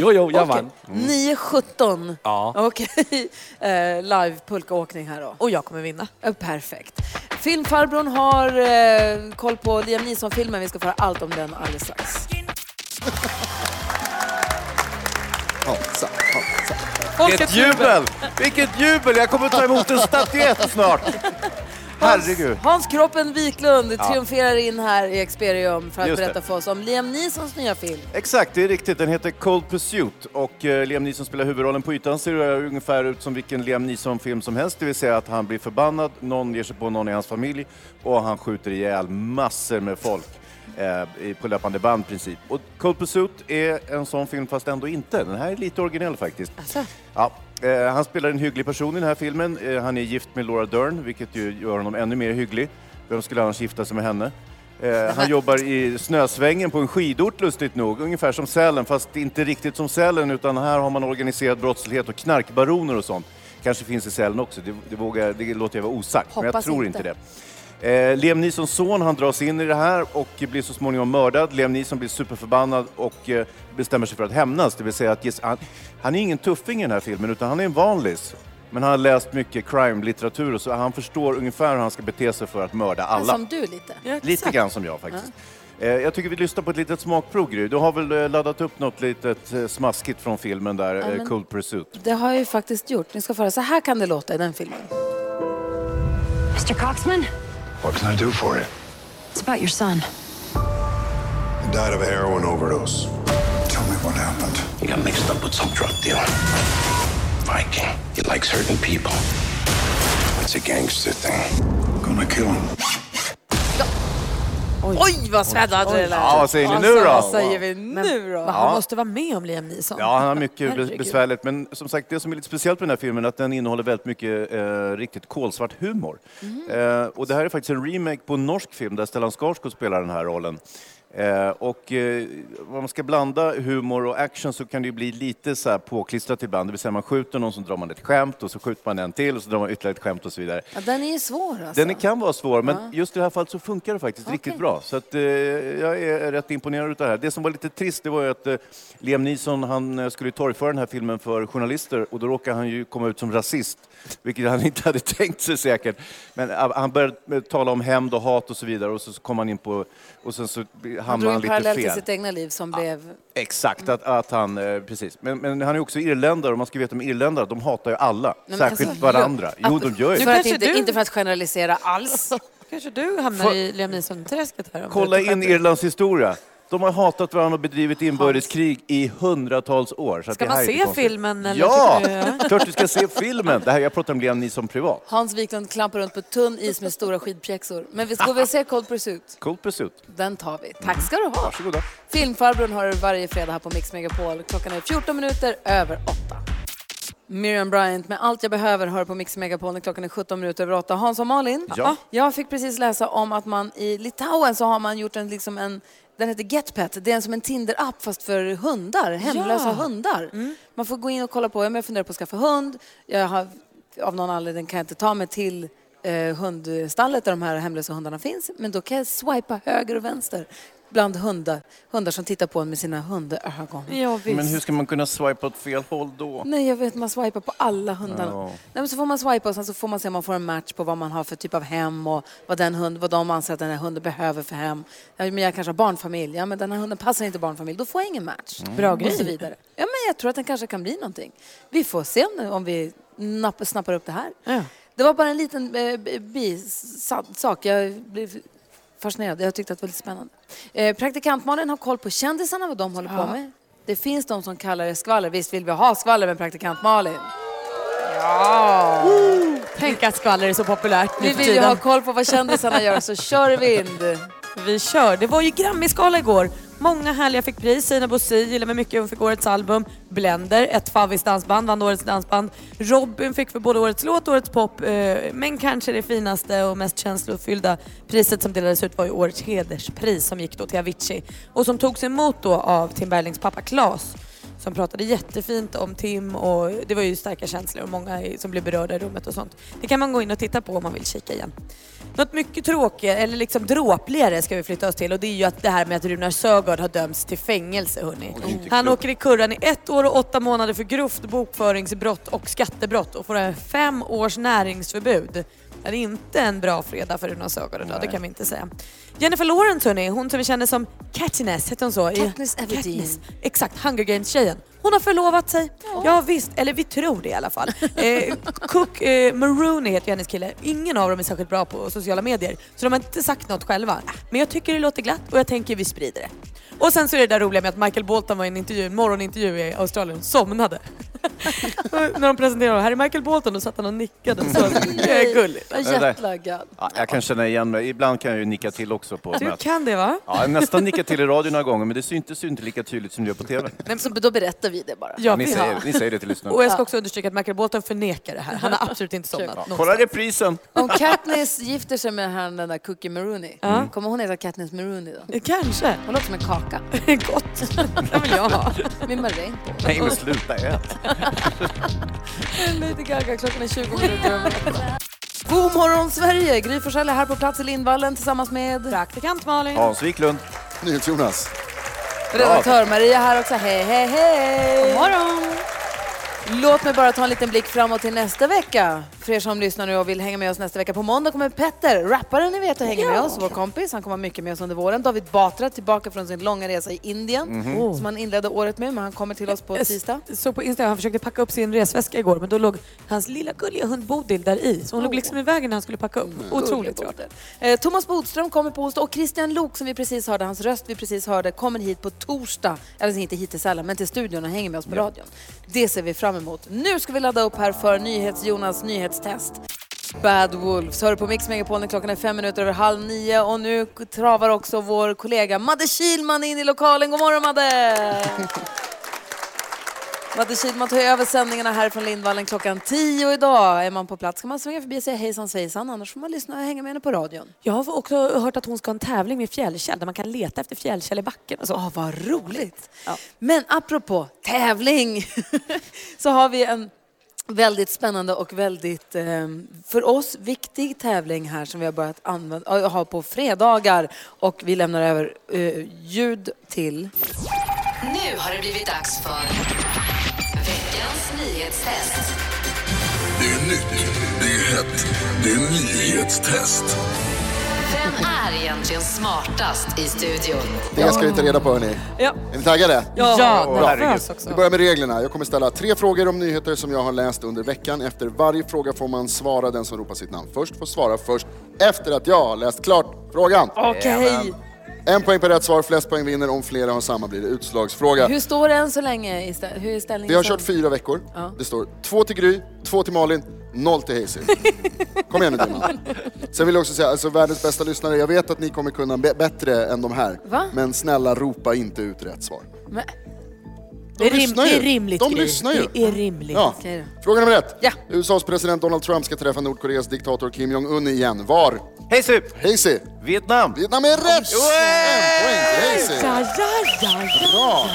Jo, jo, jag Okej. vann. 9.17. Ja. Okej. Eh, live pulkaåkning här då. Och jag kommer vinna. Perfekt. Filmfarbrorn har eh, koll på Liam Neeson-filmen. Vi ska få höra allt om den alldeles strax. Hansa, Hansa. Vilket jubel! Vilket jubel! Jag kommer ta emot en statyett snart. Herregud. Hans Kroppen Wiklund Ja. triumferar in här i Experium för att Just det. berätta för oss om Liam Neesons nya film. Exakt, det är riktigt. Den heter Cold Pursuit och eh, Liam Neeson spelar huvudrollen. På ytan ser det ungefär ut som vilken Liam Neeson-film som helst, det vill säga att han blir förbannad, någon ger sig på någon i hans familj och han skjuter ihjäl massor med folk eh, på löpande band princip. Och Cold Pursuit är en sån film fast ändå inte. Den här är lite originell faktiskt. Ja, eh, han spelar en hygglig person i den här filmen. Eh, han är gift med Laura Dern, vilket ju gör honom ännu mer hygglig. Vem skulle annars gifta sig med henne? Eh, han jobbar i snösvängen på en skidort lustigt nog, ungefär som Sälen, fast inte riktigt som Sälen utan här har man organiserad brottslighet och knarkbaroner och sånt. Kanske finns i Sälen också, det, det, vågar, det låter jag vara osagt, men jag Hoppas tror inte. inte det. Eh, Liam Neesons son han dras in i det här och blir så småningom mördad. Liam Neeson blir superförbannad och eh, bestämmer sig för att hämnas. Det vill säga att ges- han, han är ingen tuffing i den här filmen utan han är en vanlis. Men han har läst mycket crime-litteratur och så han förstår ungefär hur han ska bete sig för att mörda alla. Som du lite. Lite grann som jag faktiskt. Eh, Jag tycker vi lyssnar på ett litet smakprov Gry. Du har väl eh, laddat upp något litet eh, smaskigt från filmen där, Ja, eh, men- Cold Pursuit. Det har jag ju faktiskt gjort. Ni ska få höra. Så här kan det låta i den filmen. Mr. Coxman, What can I do for you? it's about your son. He died of a heroin overdose. Tell me what happened. He got mixed up with some drug dealer. Viking. He likes hurting people. It's a gangster thing. Gonna kill him. Oj, vad spännande det lät. Ja, vad säger ni nu då? Vad säger vi nu då? Men han måste vara med om Liam Neeson. Ja, han har mycket Herregud. besvärligt. Men som sagt, det som är lite speciellt med den här filmen är att den innehåller väldigt mycket eh, riktigt kolsvart humor. Eh, och det här är faktiskt en remake på en norsk film där Stellan Skarsgård spelar den här rollen. Eh, och eh, om man ska blanda humor och action så kan det bli lite så här påklistrat ibland. Det vill säga man skjuter någon så drar man ett skämt och så skjuter man en till och så drar man ytterligare ett skämt och så vidare. Ja, den är ju svår alltså. Den kan vara svår, men Ja. just i det här fallet så funkar det faktiskt riktigt bra. Så att, eh, jag är rätt imponerad av det här. Det som var lite trist det var ju att eh, Liam Neeson han eh, skulle torgföra den här filmen för journalister och då råkade han ju komma ut som rasist, vilket han inte hade tänkt sig säkert. Men han började tala om hämnd och hat och så vidare och så kom han in på, och sen så Han hamnade drog han en lite parallell till fel. sitt egna liv som blev... Exakt, att, att han, eh, precis. Men, men han är också irländare och man ska veta om irländare, de hatar ju alla, men särskilt alltså, varandra. ja. Jo, de gör ju För det. att inte, inte för att generalisera alls. Kanske du hamnar i Liam Neeson-träsket här. Kolla in. Irlands historia. De har hatat varandra och bedrivit inbördeskrig i hundratals år. Så att Ska det här man se filmen, eller Ja, klart du ska se filmen. Det här, jag pratar om Liam Neeson privat. Hans Wiklund klampar runt på tunn is med stora skidpjäxor. Men vi ska väl se Cold Pursuit? Cold Pursuit. Den tar vi. Tack ska du ha. Varsågoda. Filmfarbrorn har du varje fredag här på Mix Megapol. Klockan är 14 minuter över 8. Miriam Bryant med Allt jag behöver hör på Mix Megapol när klockan är 17 minuter över 8. Hans och Malin, Ja. jag fick precis läsa om att man i Litauen så har man gjort en, liksom en den heter GetPet. Det är som en Tinder-app fast för hundar, hemlösa Ja. hundar. Man får gå in och kolla på, men jag funderar på att skaffa hund. Jag har, av någon anledning kan jag inte ta mig till eh, hundstallet där de här hemlösa hundarna finns. Men då kan jag swipa höger och vänster bland hundar, hundar som tittar på en med sina hundögon. Ja, visst. Men hur ska man kunna swipa åt fel håll då? Nej, jag vet, man swipar på alla hundarna. Ja. Nej, men så får man swipa och sen så får man se om man får en match på vad man har för typ av hem och vad, den hund, vad de anser att den här hunden behöver för hem. Ja, men jag kanske har barnfamilj. Ja, men den här hunden passar inte barnfamilj. Då får jag ingen match. Bra Och så grej. vidare. Ja, men jag tror att den kanske kan bli någonting. Vi får se om, om vi napp, snappar upp det här. Ja. Det var bara en liten eh, bisak. Jag blev fascinerad. Jag tyckte att det var lite spännande. Eh, praktikantmalen har koll på kändisarna, vad de håller på Ja. med. Det finns de som kallar det skvaller. Visst vill vi ha skvaller med praktikant Malin? Ja! Tänk att skvaller är så populärt nu Vi vill ju ha koll på vad kändisarna gör, så kör vind. Vi kör. Det var ju Grammisgala igår. Många härliga fick pris. Sina Bosi gillar mig mycket. Hon fick årets album. Blender, ett favvis dansband, vann årets dansband. Robin fick för både årets låt och årets pop. Eh, men kanske det finaste och mest känslofyllda priset som delades ut var ju årets hederspris som gick då till Avicii. Och som togs emot då av Tim Berglings pappa Klas. som pratade jättefint om Tim och det var ju starka känslor och många som blev berörda i rummet och sånt. Det kan man gå in och titta på om man vill kika igen. Något mycket tråkigare, eller liksom dråpligare ska vi flytta oss till och det är ju att det här med att Runar Sögaard har dömts till fängelse hörni. Han åker i kurran i ett år och åtta månader för grovt bokföringsbrott och skattebrott och får en fem års näringsförbud. Det är inte en bra fredag för Runar Sögaard idag, det kan vi inte säga. Jennifer Lawrence hörni, hon som vi känner som Katniss, hette hon så? Katniss Everdeen. Exakt, Hunger Games-tjejen. Hon har förlovat sig. Ja. visst, eller vi tror det i alla fall. Eh, Cook eh, Maroney heter ju hennes kille. Ingen av dem är särskilt bra på sociala medier. Så de har inte sagt något själva. Men jag tycker det låter glatt och jag tänker vi sprider det. Och sen så är det där roliga med att Michael Bolton var i en intervju, en morgonintervju i Australien och somnade. När de presenterade honom, här är Michael Bolton, då satt han och nickade. Så det är gulligt. Jag är jetlaggad. Ja, jag kan känna igen mig. Ibland kan jag ju nicka till också på Du möten. kan det va? Ja, jag har nästan nickat till i radio några gånger, men det syntes ju inte lika tydligt som det gör på TV. Nej, så då berättar vi det bara. Ja, ni, vi säger, ni säger det till lyssnarna. Och jag ska också understryka att Michael Bolton förnekar det här. Han har absolut inte somnat. Ja, någonstans. kolla reprisen! Om Katniss gifter sig med han, den där Cookie Maroney, Ja. kommer hon heta Katniss Maroney då? Kanske. Hon låter som en kaka. Gott. Det vill jag ha. Med maräng på. Nej, men sluta ät! Lite Gaga, klockan är 20 minuter över. God morgon Sverige! Gry Forssell är här på plats i Lindvallen tillsammans med Praktikant Malin. Hans Wiklund. NyhetsJonas. redaktör Maria här också. Hej, hej, hej! God morgon. Låt mig bara ta en liten blick framåt till nästa vecka. För er som lyssnar nu och vill hänga med oss nästa vecka. På måndag kommer Petter, rapparen ni vet, och hänger med oss. Vår kompis. Han kommer vara mycket med oss under våren. David Batra tillbaka från sin långa resa i Indien. Mhm. Som han inledde året med, men han kommer till oss på tisdag. Så på Instagram, han försökte packa upp sin resväska igår men då låg hans lilla gulliga hund Bodil där i. Så hon låg liksom i vägen när han skulle packa upp. Otroligt rart. Eh, Thomas Bodström kommer på onsdag och Christian Lok som vi precis hörde, hans röst vi precis hörde, kommer hit på torsdag. Eller inte hit till Sälen, men till studion och hänger med oss på radion. Det ser vi fram emot. Nu ska vi ladda upp här för NyhetsJonas nyhetstest. Bad Wolves hör på Mix Megapol när klockan är fem minuter över halv nio och nu travar också vår kollega Madde Kilman in i lokalen. God morgon Madde! Madde Kilman tar över sändningarna här från Lindvallen klockan tio idag. Är man på plats kan man svänga förbi och säga hejsan svejsan, annars får man lyssna och hänga med henne på radion. Jag har också hört att hon ska ha en tävling med fjällkäll där man kan leta efter fjällkäll i backen och så. Ah, vad roligt! Men apropå tävling så har vi en väldigt spännande och väldigt eh, för oss viktig tävling här som vi har börjat använda, ha på fredagar och vi lämnar över eh, ljud till Nu har det blivit dags för nyhetstest. Det är nytt, det är hett, det är nyhetstest. Vem är egentligen smartast i studion? Det ska vi ta reda på hörni. Ja. Är ni taggade? Ja, Bra. nervös också. Vi börjar med reglerna. Jag kommer ställa tre frågor om nyheter som jag har läst under veckan. Efter varje fråga får man svara den som ropar sitt namn först får svara först efter att jag har läst klart frågan. Okej. En poäng per rätt svar, flest poäng vinner. Om flera har samma blir det utslagsfråga. Hur står det än så länge? I stä- hur är ställningen? Vi har sen? kört fyra veckor. Ja. Det står två till Gry, två till Malin, noll till Hazy. Kom igen nu Dina. Sen vill jag också säga, alltså världens bästa lyssnare, jag vet att ni kommer kunna be- bättre än de här. Va? Men snälla ropa inte ut rätt svar. Men, Det är, rim, det är rimligt De lyssnar ju. Det är rimligt. Ja. Fråga nummer ett. Ja. USAs president Donald Trump ska träffa Nordkoreas diktator Kim Jong-Un igen. Var? Hej Sup! Hazy. Vietnam! Vietnam är rätt! En poäng till Hazy. Ja, ja, ja, ja. Bra.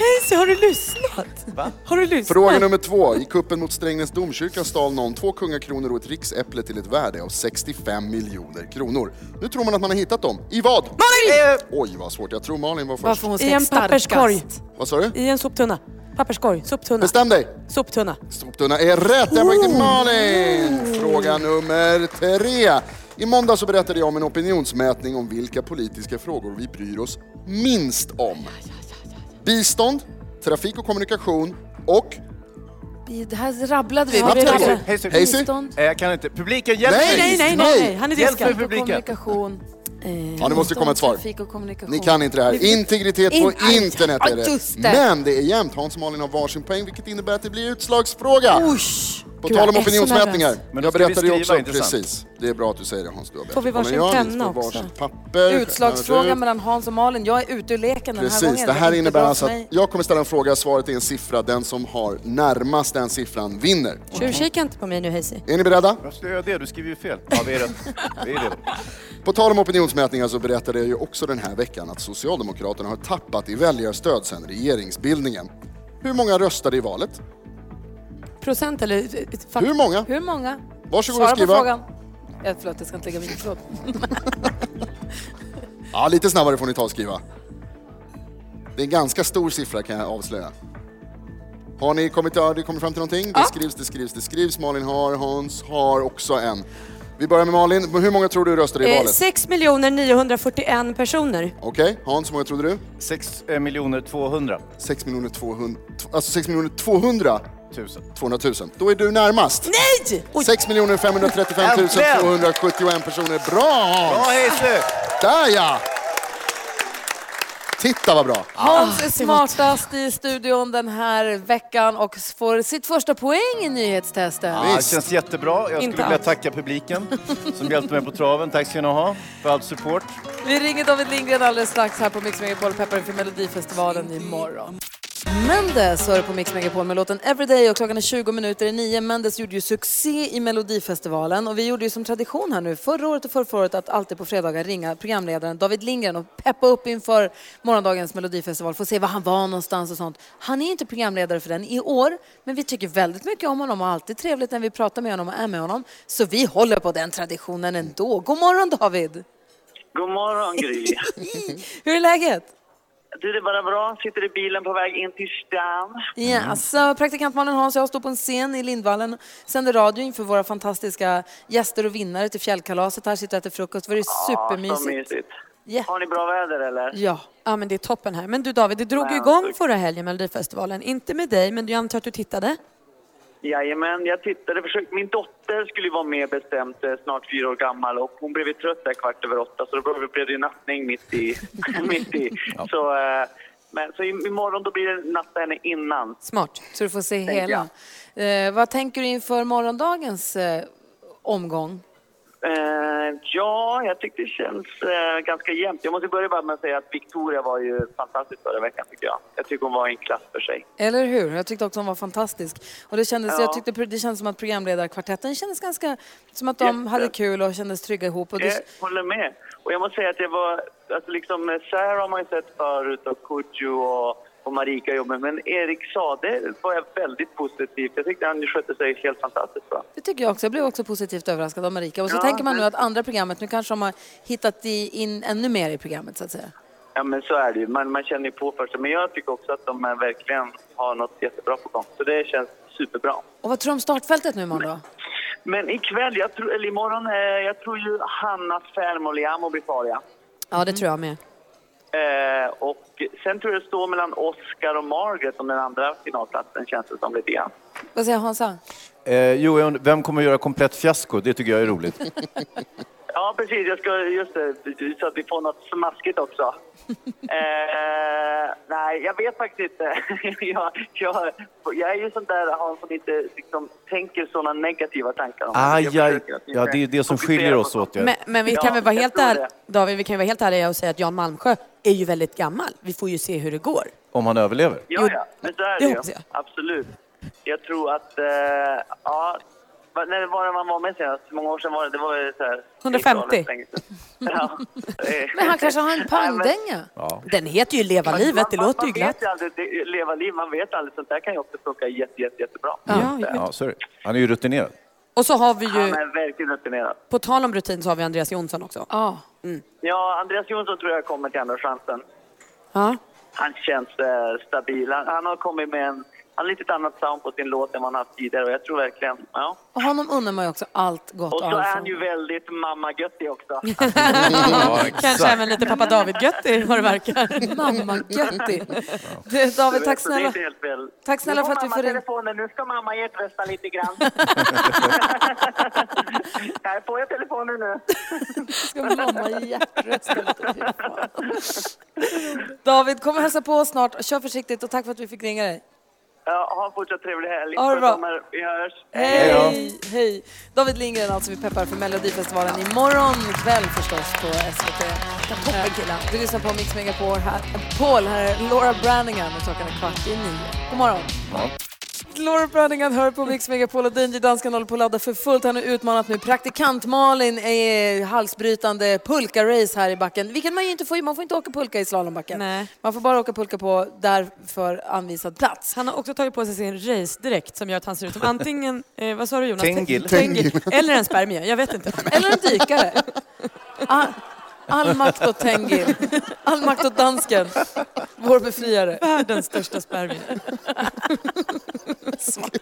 Hej, har du lyssnat? Va? Har du lyssnat? Fråga nummer två. I kuppen mot Strängnäs domkyrka stal någon två kungakronor och ett riksäpple till ett värde av 65 miljoner kronor. Nu tror man att man har hittat dem. I vad? Eh, Oj, vad svårt. Jag tror Malin var först. varför hon I en papperskorg. Vad sa du? I en soptunna. Papperskorg. Soptunna. Bestäm dig! Soptunna. Soptunna är rätt. En poäng till Malin! Fråga nummer tre. I måndag så berättade jag om en opinionsmätning om vilka politiska frågor vi bryr oss minst om. Bistånd, trafik och kommunikation och... Det här rabblade vi. Det! Hazy? Bistånd, Eh, Jag kan inte. Publiken, hjälp Nej, mig! Nej, nej, nej, nej. Han är Hjälp mig diskad. publiken! kommunikation. Eh, Ja, nu måste det komma ett svar. Trafik och kommunikation. Ni kan inte det här. Integritet In- på internet är det. det. Men det är jämnt. Hans och Malin har varsin poäng vilket innebär att det blir utslagsfråga. Usch. På Gud, tal om opinionsmätningar. Men Jag berättade ju också, intressant. precis. Det är bra att du säger det Hans. Du har Får vi varsin jag. Penna också? papper. Utslagsfrågan Ut. mellan Hans och Malin. Jag är ute ur leken den här Precis, gången. det här innebär alltså att jag kommer ställa en fråga, svaret är en siffra. Den som har närmast den siffran vinner. Tjuvkika inte på mig nu Hayes. Är ni beredda? Varför ska jag göra det? Du skriver ju fel. Ja, vi är rätt. Vi är det. På tal om opinionsmätningar så berättade jag ju också den här veckan att Socialdemokraterna har tappat i väljarstöd sedan regeringsbildningen. Hur många röstade i valet? Procent eller... fa- Hur många? Hur många? Varsågod Svara och skriva. på frågan. Ja, förlåt, jag ska inte lägga mig i. Förlåt. Ja, lite snabbare får ni ta och skriva. Det är en ganska stor siffra kan jag avslöja. Har ni kommit, har ni kommit fram till någonting? Det skrivs, det skrivs, det skrivs. Malin har, Hans har också en. Vi börjar med Malin. Hur många tror du röstade i Eh, valet? 6 941 personer. Okej, Hans, hur många trodde du? 6 miljoner 200 6 miljoner 200, alltså 6 miljoner 200 000. 200 000. Då är du närmast. Nej! 6 miljoner 535 271 personer. Bra Hans! Bra Hayes! Där ja! Titta vad bra. Hans är smartast i studion den här veckan och får sitt första poäng i nyhetstestet. Ja, det känns jättebra. Jag skulle Inte vilja alls. tacka publiken som hjälpte mig på traven. Tack ska ni ha för all support. Vi ringer David Lindgren alldeles strax här på Mix Megapol peppar inför Melodifestivalen imorgon. Mendes hör på Mix Megapol med låten Everyday och klockan är 20 minuter i nio. Mendes gjorde ju succé i Melodifestivalen och vi gjorde ju som tradition här nu förra året och förra året att alltid på fredagar ringa programledaren David Lindgren och peppa upp inför morgondagens Melodifestival, få se var han var någonstans och sånt. Han är inte programledare för den i år, men vi tycker väldigt mycket om honom och alltid trevligt när vi pratar med honom och är med honom. Så vi håller på den traditionen ändå. God morgon David! God morgon Gry. Hur är läget? Du, det är bara bra. Sitter i bilen på väg in till stan. Ja, alltså, praktikant Malin Hans och jag står på en scen i Lindvallen sänder radio inför våra fantastiska gäster och vinnare till fjällkalaset. Här sitter och äter frukost. Det var Ja, så supermysigt. mysigt. Ja. Har ni bra väder eller? Ja. Ja men det är toppen här. Men du David, det drog ju igång förra helgen Melodifestivalen. Inte med dig, men jag antar att du tittade? Jajamän, jag tittade. Försökte. Min dotter skulle vara med bestämt, eh, snart fyra år gammal och hon blev trött där kvart över åtta så då blev det nattning mitt i. mitt i. Så, eh, men, så i- imorgon då blir det natta henne innan. Smart. Så du får se Tänker hela. Eh, vad tänker du inför morgondagens eh, omgång? Eh, ja, jag tycker det känns eh, ganska jämnt. Jag måste börja bara med att säga att Victoria var ju fantastisk förra veckan tycker jag. Jag tycker hon var en klass för sig. Eller hur? Jag tyckte också hon var fantastisk. Och det, kändes, Ja. jag tyckte det kändes som att programledarkvartetten kändes ganska som att de Jätte. hade kul och kändes trygga ihop. Och Jag det, håller med. Och jag måste säga att det var, alltså liksom, Sarah har man ju sett förut och Kodjo och, och Marika jobbar men Erik Sade var jag väldigt positiv. Jag tyckte han skötte sig helt fantastiskt bra. det tycker jag också. Jag blev också positivt överraskad av Marika. Och så Ja, tänker man nu att andra programmet, nu kanske de har hittat in ännu mer i programmet så att säga. Ja men så är det ju. Man, man känner ju på först. Men jag tycker också att de verkligen har något jättebra på gång. Så det känns superbra. Och vad tror du om startfältet nu imorgon då? Men ikväll, jag tror, eller imorgon, eh, jag tror ju Hanna Fermoliamo blir farliga. Ja, det tror jag med. Eh, och sen tror jag det står mellan Oscar och Margaret om den andra finalplatsen känns det som lite grann. Vad säger Hansa? Eh, jo, vem kommer att göra komplett fiasko? Det tycker jag är roligt. Ja, precis. Jag ska, just det, så att vi får något smaskigt också. eh, nej, jag vet faktiskt inte. jag, jag, jag är ju sån där han som inte liksom, tänker såna negativa tankar om det. Aj, Jag Ja, det är det som skiljer oss åt. Men, men vi kan Ja, väl vara helt ärliga. David, vi kan vara helt ärliga och säga att Jan Malmsjö är ju väldigt gammal. Vi får ju se hur det går. Om han överlever. Ja, ja, men så är det det ju. hoppas jag. Absolut. Jag tror att, eh, ja, vad- när var det man var med senast? Hur många år sedan var det? Det var ju så här... 150. länge sedan. Ja. Men han kanske har en pangdänga? Ja. Den heter ju Leva Man- livet, det man- låter ju glatt. vet ju aldrig, det, leva liv, man vet aldrig. Sånt där kan ju också funka jätte, jätte, jättebra. Ja, Ja, så är det. Han är ju rutinerad. Och så har vi Han ju, är verkligen rutinerad. på tal om rutin så har vi Andreas Jonsson också. Ja. Ja, Andreas Jonsson tror jag kommer till Andra chansen. Ja. Han känns eh, stabil. Han, han har kommit med en, han har lite annat sound på sin låt än han haft tidigare och jag tror verkligen, ja. Och honom unnar man ju också allt gott Och så är han ju väldigt mamma-göttig också. Kanske även lite pappa David-göttig vad det verkar. Mamma-göttig. Du, David, tack snälla. Tack snälla Nu för får att vi får in- telefonen, nu ska mamma hjärtrösta lite grann. Här får jag telefonen nu. Ska mamma hjärtrösta lite? David, kom och hälsa på oss snart. Kör försiktigt och tack för att vi fick ringa dig. Ja, ha en fortsatt trevlig helg. Ha det bra. Vi hörs. Hej! Hej! David Lindgren alltså, vi peppar för Melodifestivalen imorgon kväll förstås på SVT. Du lyssnar på Mix Megapol här. Paul, här är Laura Branningham och klockan är kvart i nio. God morgon! Laura Branningham hör på Mix Megapol och Danger Danskan håller på att ladda för fullt. Han har utmanat nu praktikant Malin är halsbrytande pulka-race här i backen. Vilket man ju inte får, man får inte åka pulka i slalombacken. Nej. Man får bara åka pulka på därför anvisad plats. Han har också tagit på sig sin race-dräkt som gör att han ser ut som antingen, eh, vad sa du Jonas? Tengil. Tengil. Eller en spermie, jag vet inte. Eller en dykare. All, all makt åt Tengil. All makt åt dansken. Vår befriare. Världens största spermie. Smart.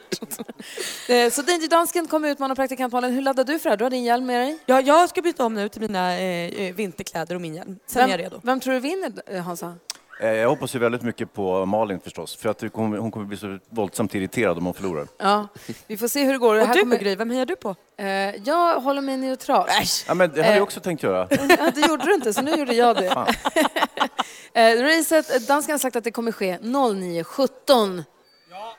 Eh, Så Danger Dansken kommer utmana praktikant Malin. Hur laddar du för det här? Du har din hjälm med dig. Ja, jag ska byta om nu till mina eh, eh, vinterkläder och min hjälm. Sen vem, är jag redo. Vem tror du vinner, eh, Hansa? Eh, Jag hoppas ju väldigt mycket på Malin förstås, för att hon kommer bli så våldsamt irriterad om hon förlorar. Ja, vi får se hur det går. Det Och här du kommer- då, Gry, vem hejar du på? Eh, jag håller mig neutral. Ja, men det hade Eh. jag också tänkt göra. Ja, det gjorde du inte, så nu gjorde jag det. Eh, racet, eh, dansken har sagt att det kommer ske 09.17.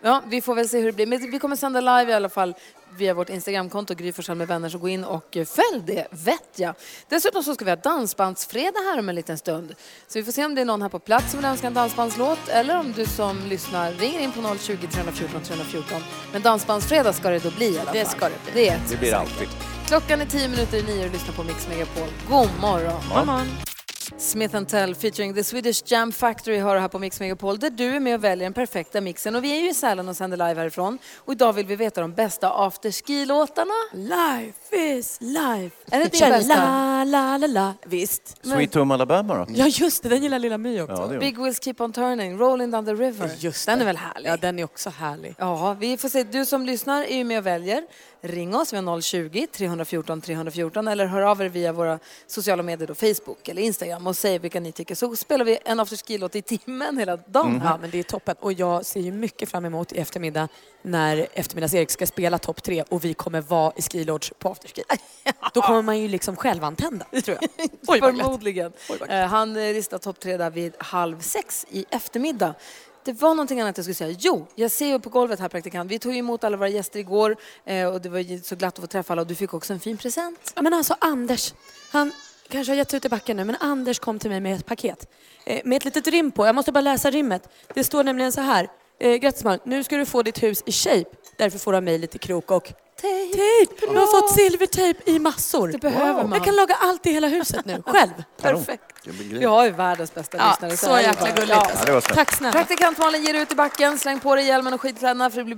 Ja, vi får väl se hur det blir. Men vi kommer sända live i alla fall via vårt Instagramkonto, Gry med vänner, så gå in och eh, följ det, vet jag. Dessutom så ska vi ha dansbandsfredag här om en liten stund. Så vi får se om det är någon här på plats som vill önska en dansbandslåt eller om du som lyssnar ringer in på 020 314 314. Men dansbandsfredag ska det då bli i alla fall. Det ska det bli. Det Det blir säkert. alltid. Klockan är tio minuter i nio och du lyssnar på Mix Megapol. God morgon! God morgon. Smith Tell featuring The Swedish Jam Factory har du här på Mix Megapol där du är med och väljer den perfekta mixen. Och vi är ju i Sälen och sänder live härifrån. Och idag vill vi veta de bästa afterski-låtarna. Life is life. Är det din bästa? La, la, la, la. Visst. Sweet Home Alabama då? Ja, just det. Den gillar lilla My också. Ja, det gör Big Wheels Keep On Turning, Rolling Down the River. Just den det. är väl härlig? Ja, den är också härlig. Ja, vi får se. Du som lyssnar är ju med och väljer. Ring oss, vi har 020-314 314 eller hör av er via våra sociala medier, då, Facebook eller Instagram och säg vilka ni tycker. Så spelar vi en afterski-låt i timmen hela dagen. Ja, men det är toppen. Och jag ser ju mycket fram emot i eftermiddag när eftermiddags-Erik ska spela topp tre och vi kommer vara i Ski Lodge på afterski. Då kommer man ju liksom självantända, tror jag. Oj. Förmodligen. Eh, Han eh, listar topp tre där vid halv sex i eftermiddag. Det var någonting annat jag skulle säga. Jo, jag ser ju på golvet här praktikant. Vi tog ju emot alla våra gäster igår eh, och det var ju så glatt att få träffa alla och du fick också en fin present. Men alltså Anders, han kanske har gett sig ut i backen nu, men Anders kom till mig med ett paket. Eh, med ett litet rim på. Jag måste bara läsa rimmet. Det står nämligen så här. Eh, grattis man, nu ska du få ditt hus i shape. Därför får du av mig lite krok och tejp. Du har fått silvertejp i massor. Det behöver man. Jag kan laga allt i hela huset nu, själv. Perfekt. Vi har ju världens bästa Ja, lyssnare. så jäkla gulligt. Ja. snällt. Tack snälla. Praktikant Malin ger ut i backen, släng på dig hjälmen och skitkläderna för det blir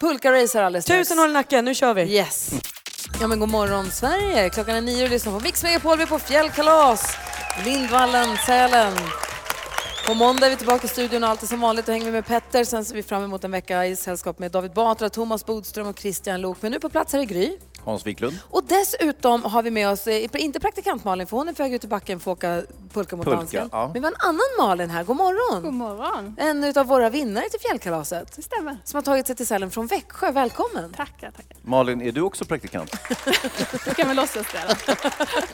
pulka-racer alldeles strax. Tusen håll i nacken, nu kör vi. Yes. Ja men god morgon Sverige. Klockan är nio och lyssnar på Mix Megapol. Vi är på fjällkalas. Lindvallen, Sälen. På måndag är vi tillbaka i studion och allt är som vanligt. Då hänger vi med Petter. Sen ser vi fram emot en vecka i sällskap med David Batra, Thomas Bodström och Christian Lok. Men nu på plats här i Gry. Hans Wiklund. Och dessutom har vi med oss, eh, inte praktikant Malin för hon är på väg ut i backen för att åka pulka mot Pulka, dansken. ja. Men vi har en annan Malin här. God morgon! God morgon. En av våra vinnare till fjällkalaset. Det stämmer. Som har tagit sig till Sälen från Växjö. Välkommen! Tackar, tackar. Malin, är du också praktikant? Då kan vi låtsas det.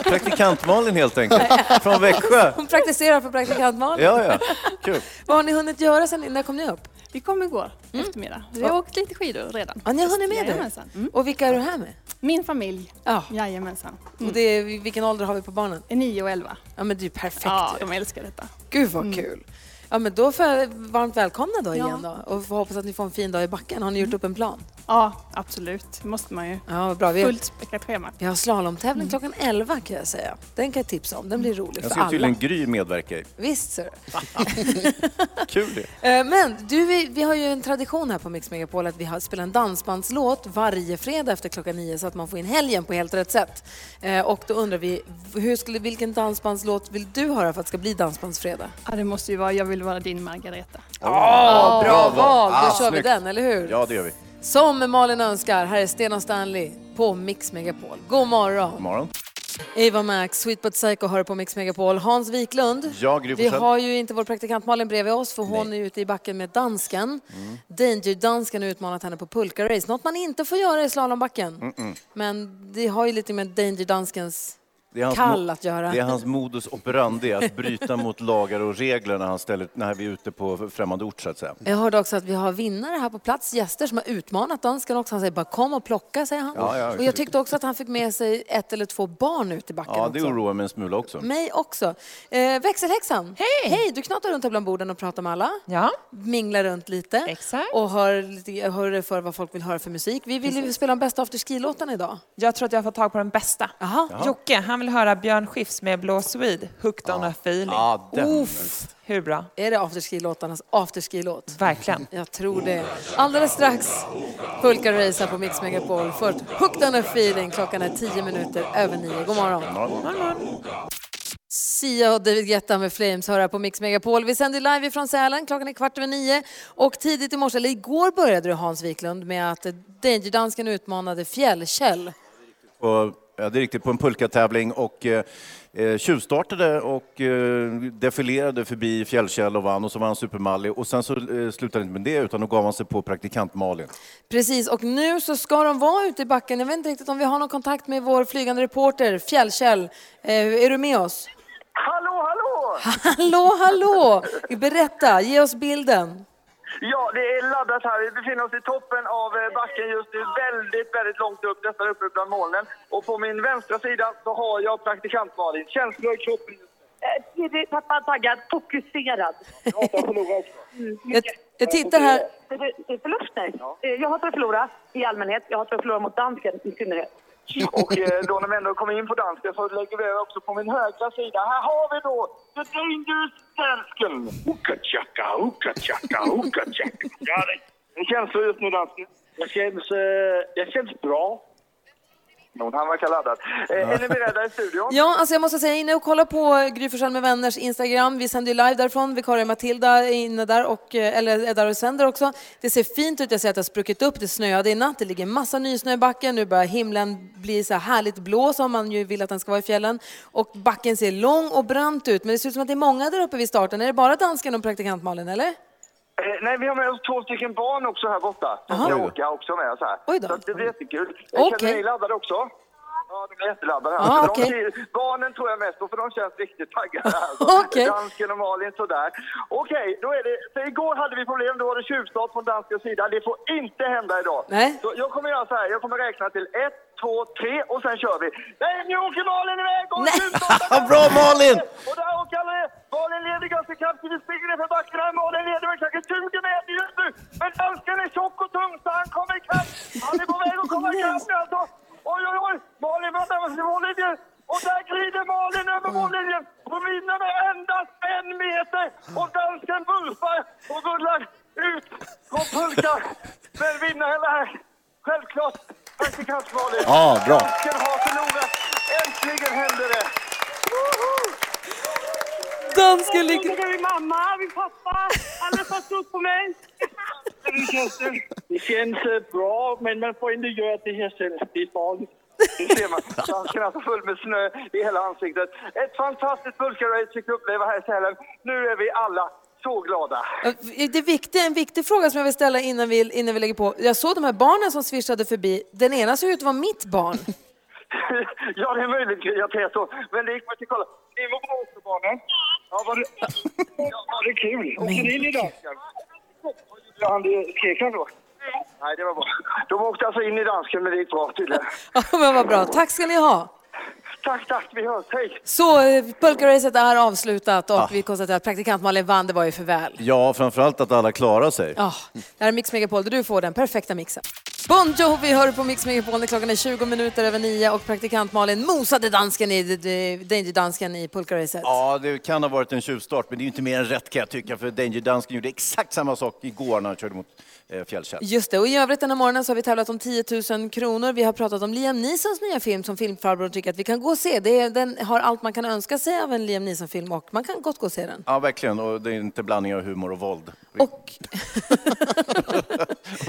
Praktikant-Malin helt enkelt, från Växjö. Hon praktiserar för praktikant Malin. Ja, ja. Kul. Vad har ni hunnit göra sen? När kom ni upp? Vi kom igår eftermiddag. Vi har åkt lite skidor redan. Ja, ni har hunnit med det? Mm. Och vilka är du här med? Min familj. Ja. Jajamensan. Mm. Och det är, vilken ålder har vi på barnen? 9 och 11. Ja men det är ju perfekt. Ja, de älskar detta. Gud vad kul. Ja men då får jag varmt välkomna då Ja. igen då. Och får hoppas att ni får en fin dag i backen. Har ni gjort upp en plan? Ja, absolut. Det måste man ju. Ja, bra. Vi, Fullt späckat schema. vi har slalomtävling klockan 11 kan jag säga. Den kan jag tipsa om. Den blir rolig Jag för ser alla. tydligen Gry medverka i. Visst ser Kul det. Eh, Men du, vi, vi har ju en tradition här på Mix Megapol att vi har, spelar en dansbandslåt varje fredag efter klockan nio så att man får in helgen på helt rätt sätt. Eh, Och då undrar vi, hur skulle, vilken dansbandslåt vill du höra för att det ska bli dansbandsfredag? Ja, det måste ju vara Jag vill vara din Margareta. Åh, bra val! Då Ah, kör vi snyggt. den, eller hur? Ja, det gör vi. Som Malin önskar, här är Sten och Stanley på Mix Megapol. God morgon! God morgon. Eva Max, Sweet But Psycho hör på Mix Megapol. Hans Wiklund. Ja, Gry Vi Forssell. har ju inte vår praktikant Malin bredvid oss för hon är ute i backen med dansken. Mm. Danger-dansken har utmanat henne på pulka-race. Något man inte får göra i slalombacken. Men det har ju lite med Danger-danskens Det är hans kall att göra. Det är hans modus operandi, att bryta mot lagar och regler när, han ställer, när vi är ute på främmande ort, så att säga. Jag hörde också att vi har vinnare här på plats, gäster som har utmanat dansken också. Han säger bara kom och plocka, säger han. Ja, ja, och jag tyckte också att han fick med sig ett eller två barn ut i backen Ja, det också. oroar mig en smula också. Mig också. Eh, växelhäxan, hej! Hej! Du knatar runt här bland borden och pratar med alla. Ja. Minglar runt lite. Exakt. Och hör, lite, hör för vad folk vill höra för musik. Vi vill ju spela de bästa afterski-låtarna idag. Jag tror att jag har fått tag på den bästa. Jaha. Jocke, han vill höra Björn Skifs med Blå Swede, Hooked on a feeling. Ja, den. Uff. Hur bra? Är det afterski-låtarnas afterski-låt? Verkligen. Jag tror det. Alldeles strax Pulka Race här på Mix Megapol. Först Hooked on a feeling. Klockan är tio minuter över nio. God morgon. Sia och David Guetta med Flames hör här på Mix Megapol. Vi sänder live ifrån Sälen. Klockan är kvart över nio. Och tidigt i morse, eller igår började du Hans Wiklund med att Danger-dansken utmanade Fjällkäll. Och, ja, det är riktigt, på en pulkatävling och eh, eh, tjuvstartade och eh, defilerade förbi Fjällkäll och vann och så var han supermallig och sen så eh, slutade det inte med det utan då gav han sig på praktikant Malin. Precis, och nu så ska de vara ute i backen. Jag vet inte riktigt om vi har någon kontakt med vår flygande reporter Fjällkäll. Eh, är du med oss? Hallå, hallå! Hallå, hallå! Berätta, ge oss bilden. Ja, det är laddat här. Vi befinner oss i toppen av eh, backen just nu, väldigt, väldigt långt upp, nästan uppe bland molnen. Och på min vänstra sida så har jag praktikant Malin. Känslor i kroppen? Eh, Tappad, taggad, fokuserad. Jag, jag tittar här. Förluster. Eh, Jag hatar att förlora i allmänhet. Jag hatar att förlora mot dansken i synnerhet. Och eh, då när vi ändå kommer in på dansken så lägger vi också på min högra sida. Här har vi då The Dangerous Dansken! Hookachaka, hookachaka, hookachaka. Ja, det känns så just nu, dansken. Det känns, eh, det känns bra. Någon han verkar laddad. Eh, är ni beredda i studion? Ja, alltså jag måste säga, inne och kolla på Gry med vänners Instagram. Vi sänder ju live därifrån. Vikarie Matilda är inne där, och, eh, eller är där och sänder också. Det ser fint ut. Jag ser att det har spruckit upp. Det snöade i natt. Det ligger massa nysnö i backen. Nu börjar himlen bli så här härligt blå som man ju vill att den ska vara i fjällen. Och backen ser lång och brant ut. Men det ser ut som att det är många där uppe vid starten. Är det bara dansken och praktikant Malin, eller? Eh, nej, vi har med oss två stycken barn också här borta. Som ska åka också med oss här. Oj då. Så det blir jättekul. Okej. Känner ni laddade också? Ja, de är jätteladdade. Ah, För de barnen tror jag mest på, för de känns riktigt taggade. Alltså. Okej. Dansken och Malin sådär. Okej, då är det... För igår hade vi problem, då var det tjuvstart från danskens sida. Det får inte hända idag. Nej. Så jag kommer göra så här, jag kommer räkna till ett, två, tre och sen kör vi. Nej, nu åker Malin iväg! Och tjuvstartar! Bra Malin! Och där åker alla ner. Malin leder ganska kraftigt. Vi springer ner för backen här. Malin leder med kanske 20 meter just nu. Men dansken är tjock och tung så han kommer ikapp. Han är på väg att komma ikapp nu alltså. Oj, oj, oj. Malin var närmast mållinjen. Och där glider Malin över mållinjen. Hon vinner med endast en meter. Och dansken bulfar och rullar ut på pulka. Men vinnaren är självklart praktikant Malin. Ja, bra. Dansken har förlorat. Äntligen hände det. Dansken ligger... Det är min mamma, min pappa. Alla som stod på mig. Känns det? Känns eh, bra, men man får inte göra det här själv. Det är farligt. Det ser man. Dansken är alltså full med snö i hela ansiktet. Ett fantastiskt pulkarace fick uppleva här i Sälen. Nu är vi alla så glada. Det är viktigt, en viktig fråga som jag vill ställa innan vi, innan vi lägger på. Jag såg de här barnen som svischade förbi. Den ena såg ut att vara mitt barn. ja, det är möjligt, jag vet så. Men det gick man till kolla. Ni var bra också, barnen. Ja, var det, ja, var det kul? Åkte ni in i dansken? Ja, han skrek han då? Nej, det var bra. De åkte alltså in i dansken, men det gick bra tydligen. Ja, men vad bra. Tack ska ni ha. Tack, tack. Vi hörs. Hej! Så eh, pulkaracet är avslutat och Ja. vi konstaterar att praktikant Malin vann. Det var ju för väl. Ja, framförallt att alla klarar sig. Ja, det här är Mix Megapol där du får den perfekta mixen. Bon Jovi hör på Mix Megapol klockan är 20 minuter över nio och praktikant Malin mosade dansken i Danger-dansken i pulkaracet. Ja, det kan ha varit en tjuvstart, men det är ju inte mer än rätt kan jag tycka, för Danger Dansken gjorde exakt samma sak igår när han körde mot Fjällkäll. Just det, och i övrigt den här morgonen så har vi tävlat om 10 000 kronor. Vi har pratat om Liam Neesons nya film som filmfarbrorn tycker att vi kan gå och se. Det är, den har allt man kan önska sig av en Liam Neeson-film och man kan gott gå och se den. Ja, verkligen. Och det är inte blandning av humor och våld. Och,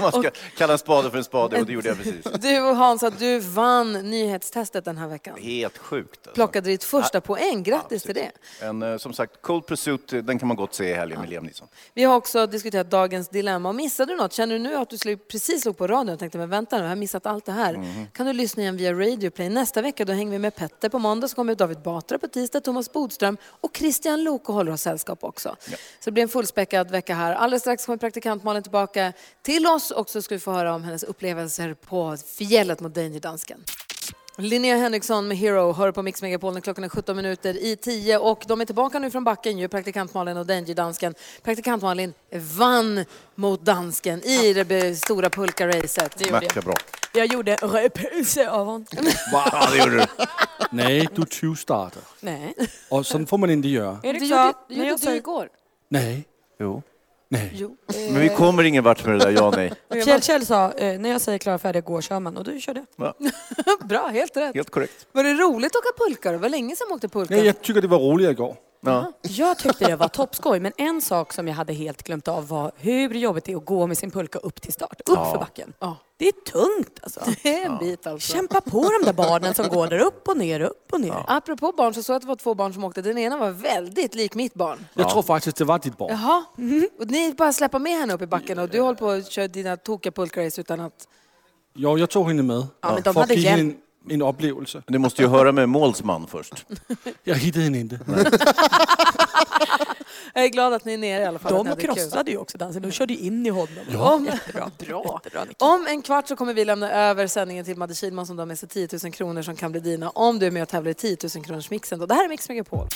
man ska kalla en spade för en spade och det gjorde jag precis. du Hansa, du vann nyhetstestet den här veckan. Helt sjukt. Alltså. Plockade ditt första poäng. Grattis till det. En, eh, som sagt, Cold Pursuit, eh, den kan man gott se i helgen med Liam Neeson. Vi har också diskuterat dagens dilemma. Och missade du något? Känner du nu att du precis slog på radion och tänkte men vänta nu, jag har missat allt det här. Mhm. Kan du lyssna igen via Radio Play. Nästa vecka då hänger vi med Petter på måndag, så kommer David Batra på tisdag, Thomas Bodström och Christian Lok och håller oss sällskap också. Så det blir en fullspäckad vecka här. Alldeles strax kommer praktikant Malin tillbaka till oss och så ska vi få höra om hennes upplevelser på fjället mot Danger-dansken. Linnea Henriksson med Hero hör på Mix Megapol när klockan är 17 minuter i 10 och de är tillbaka nu från backen ju, praktikant Malin och Danger-dansken. Praktikant Malin vann mot dansken i det stora pulkaracet. Det gjorde jag. bra. Jag gjorde reprise av honom. Ja, det gjorde du. Nej, du tjuvstartar. Nej. Och sånt får man inte göra. Det Erik gjorde, sa, det gjorde jag du säger igår. Nej. Jo. Nej. Jo. Men vi kommer ingen vart med det där ja nej. Kjell, Kjell sa, eh, när jag säger klar färdig går kör man och du körde. Bra, helt rätt. Helt korrekt. Var det roligt att åka pulka? Det var länge sedan jag åkte pulka. Nej, jag tycker det var roligare igår. Ja. Jag tyckte det var toppskoj, men en sak som jag hade helt glömt av var hur jobbigt det är att gå med sin pulka upp till start, upp Ja. för backen. Ja. Det är tungt alltså. Det är en bit alltså. Kämpa på de där barnen som går där upp och ner, upp och ner. Apropå barn så såg jag att det var två barn som åkte. Den ena var väldigt lik mitt barn. Jag tror faktiskt det var ditt barn. Jaha. Och ni bara släppa med henne upp i backen och du håller på att köra dina tokiga pulkrace utan att... Ja, jag tog henne med. Ja, men de hade hjälp. En, upplevelse. Du måste ju höra med målsman först. Jag hittade henne inte. Jag är glad att ni är nere i alla fall. De krossade ju också dansen, de körde ju in i honom. Om, Jättebra. bra. Jättebra, om en kvart så kommer vi lämna över sändningen till Madde Kihlman som har med sig 10 000 kronor som kan bli dina om du är med och tävlar i 10 000 kronors mixen. Då. Det här är Mix Megapol.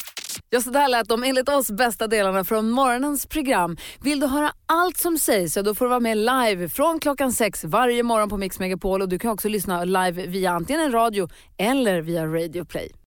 Ja, så där lät de enligt oss bästa delarna från morgonens program. Vill du höra allt som sägs så då får du vara med live från klockan sex varje morgon på Mix Megapol. Och du kan också lyssna live via antingen en radio eller via Radio Play.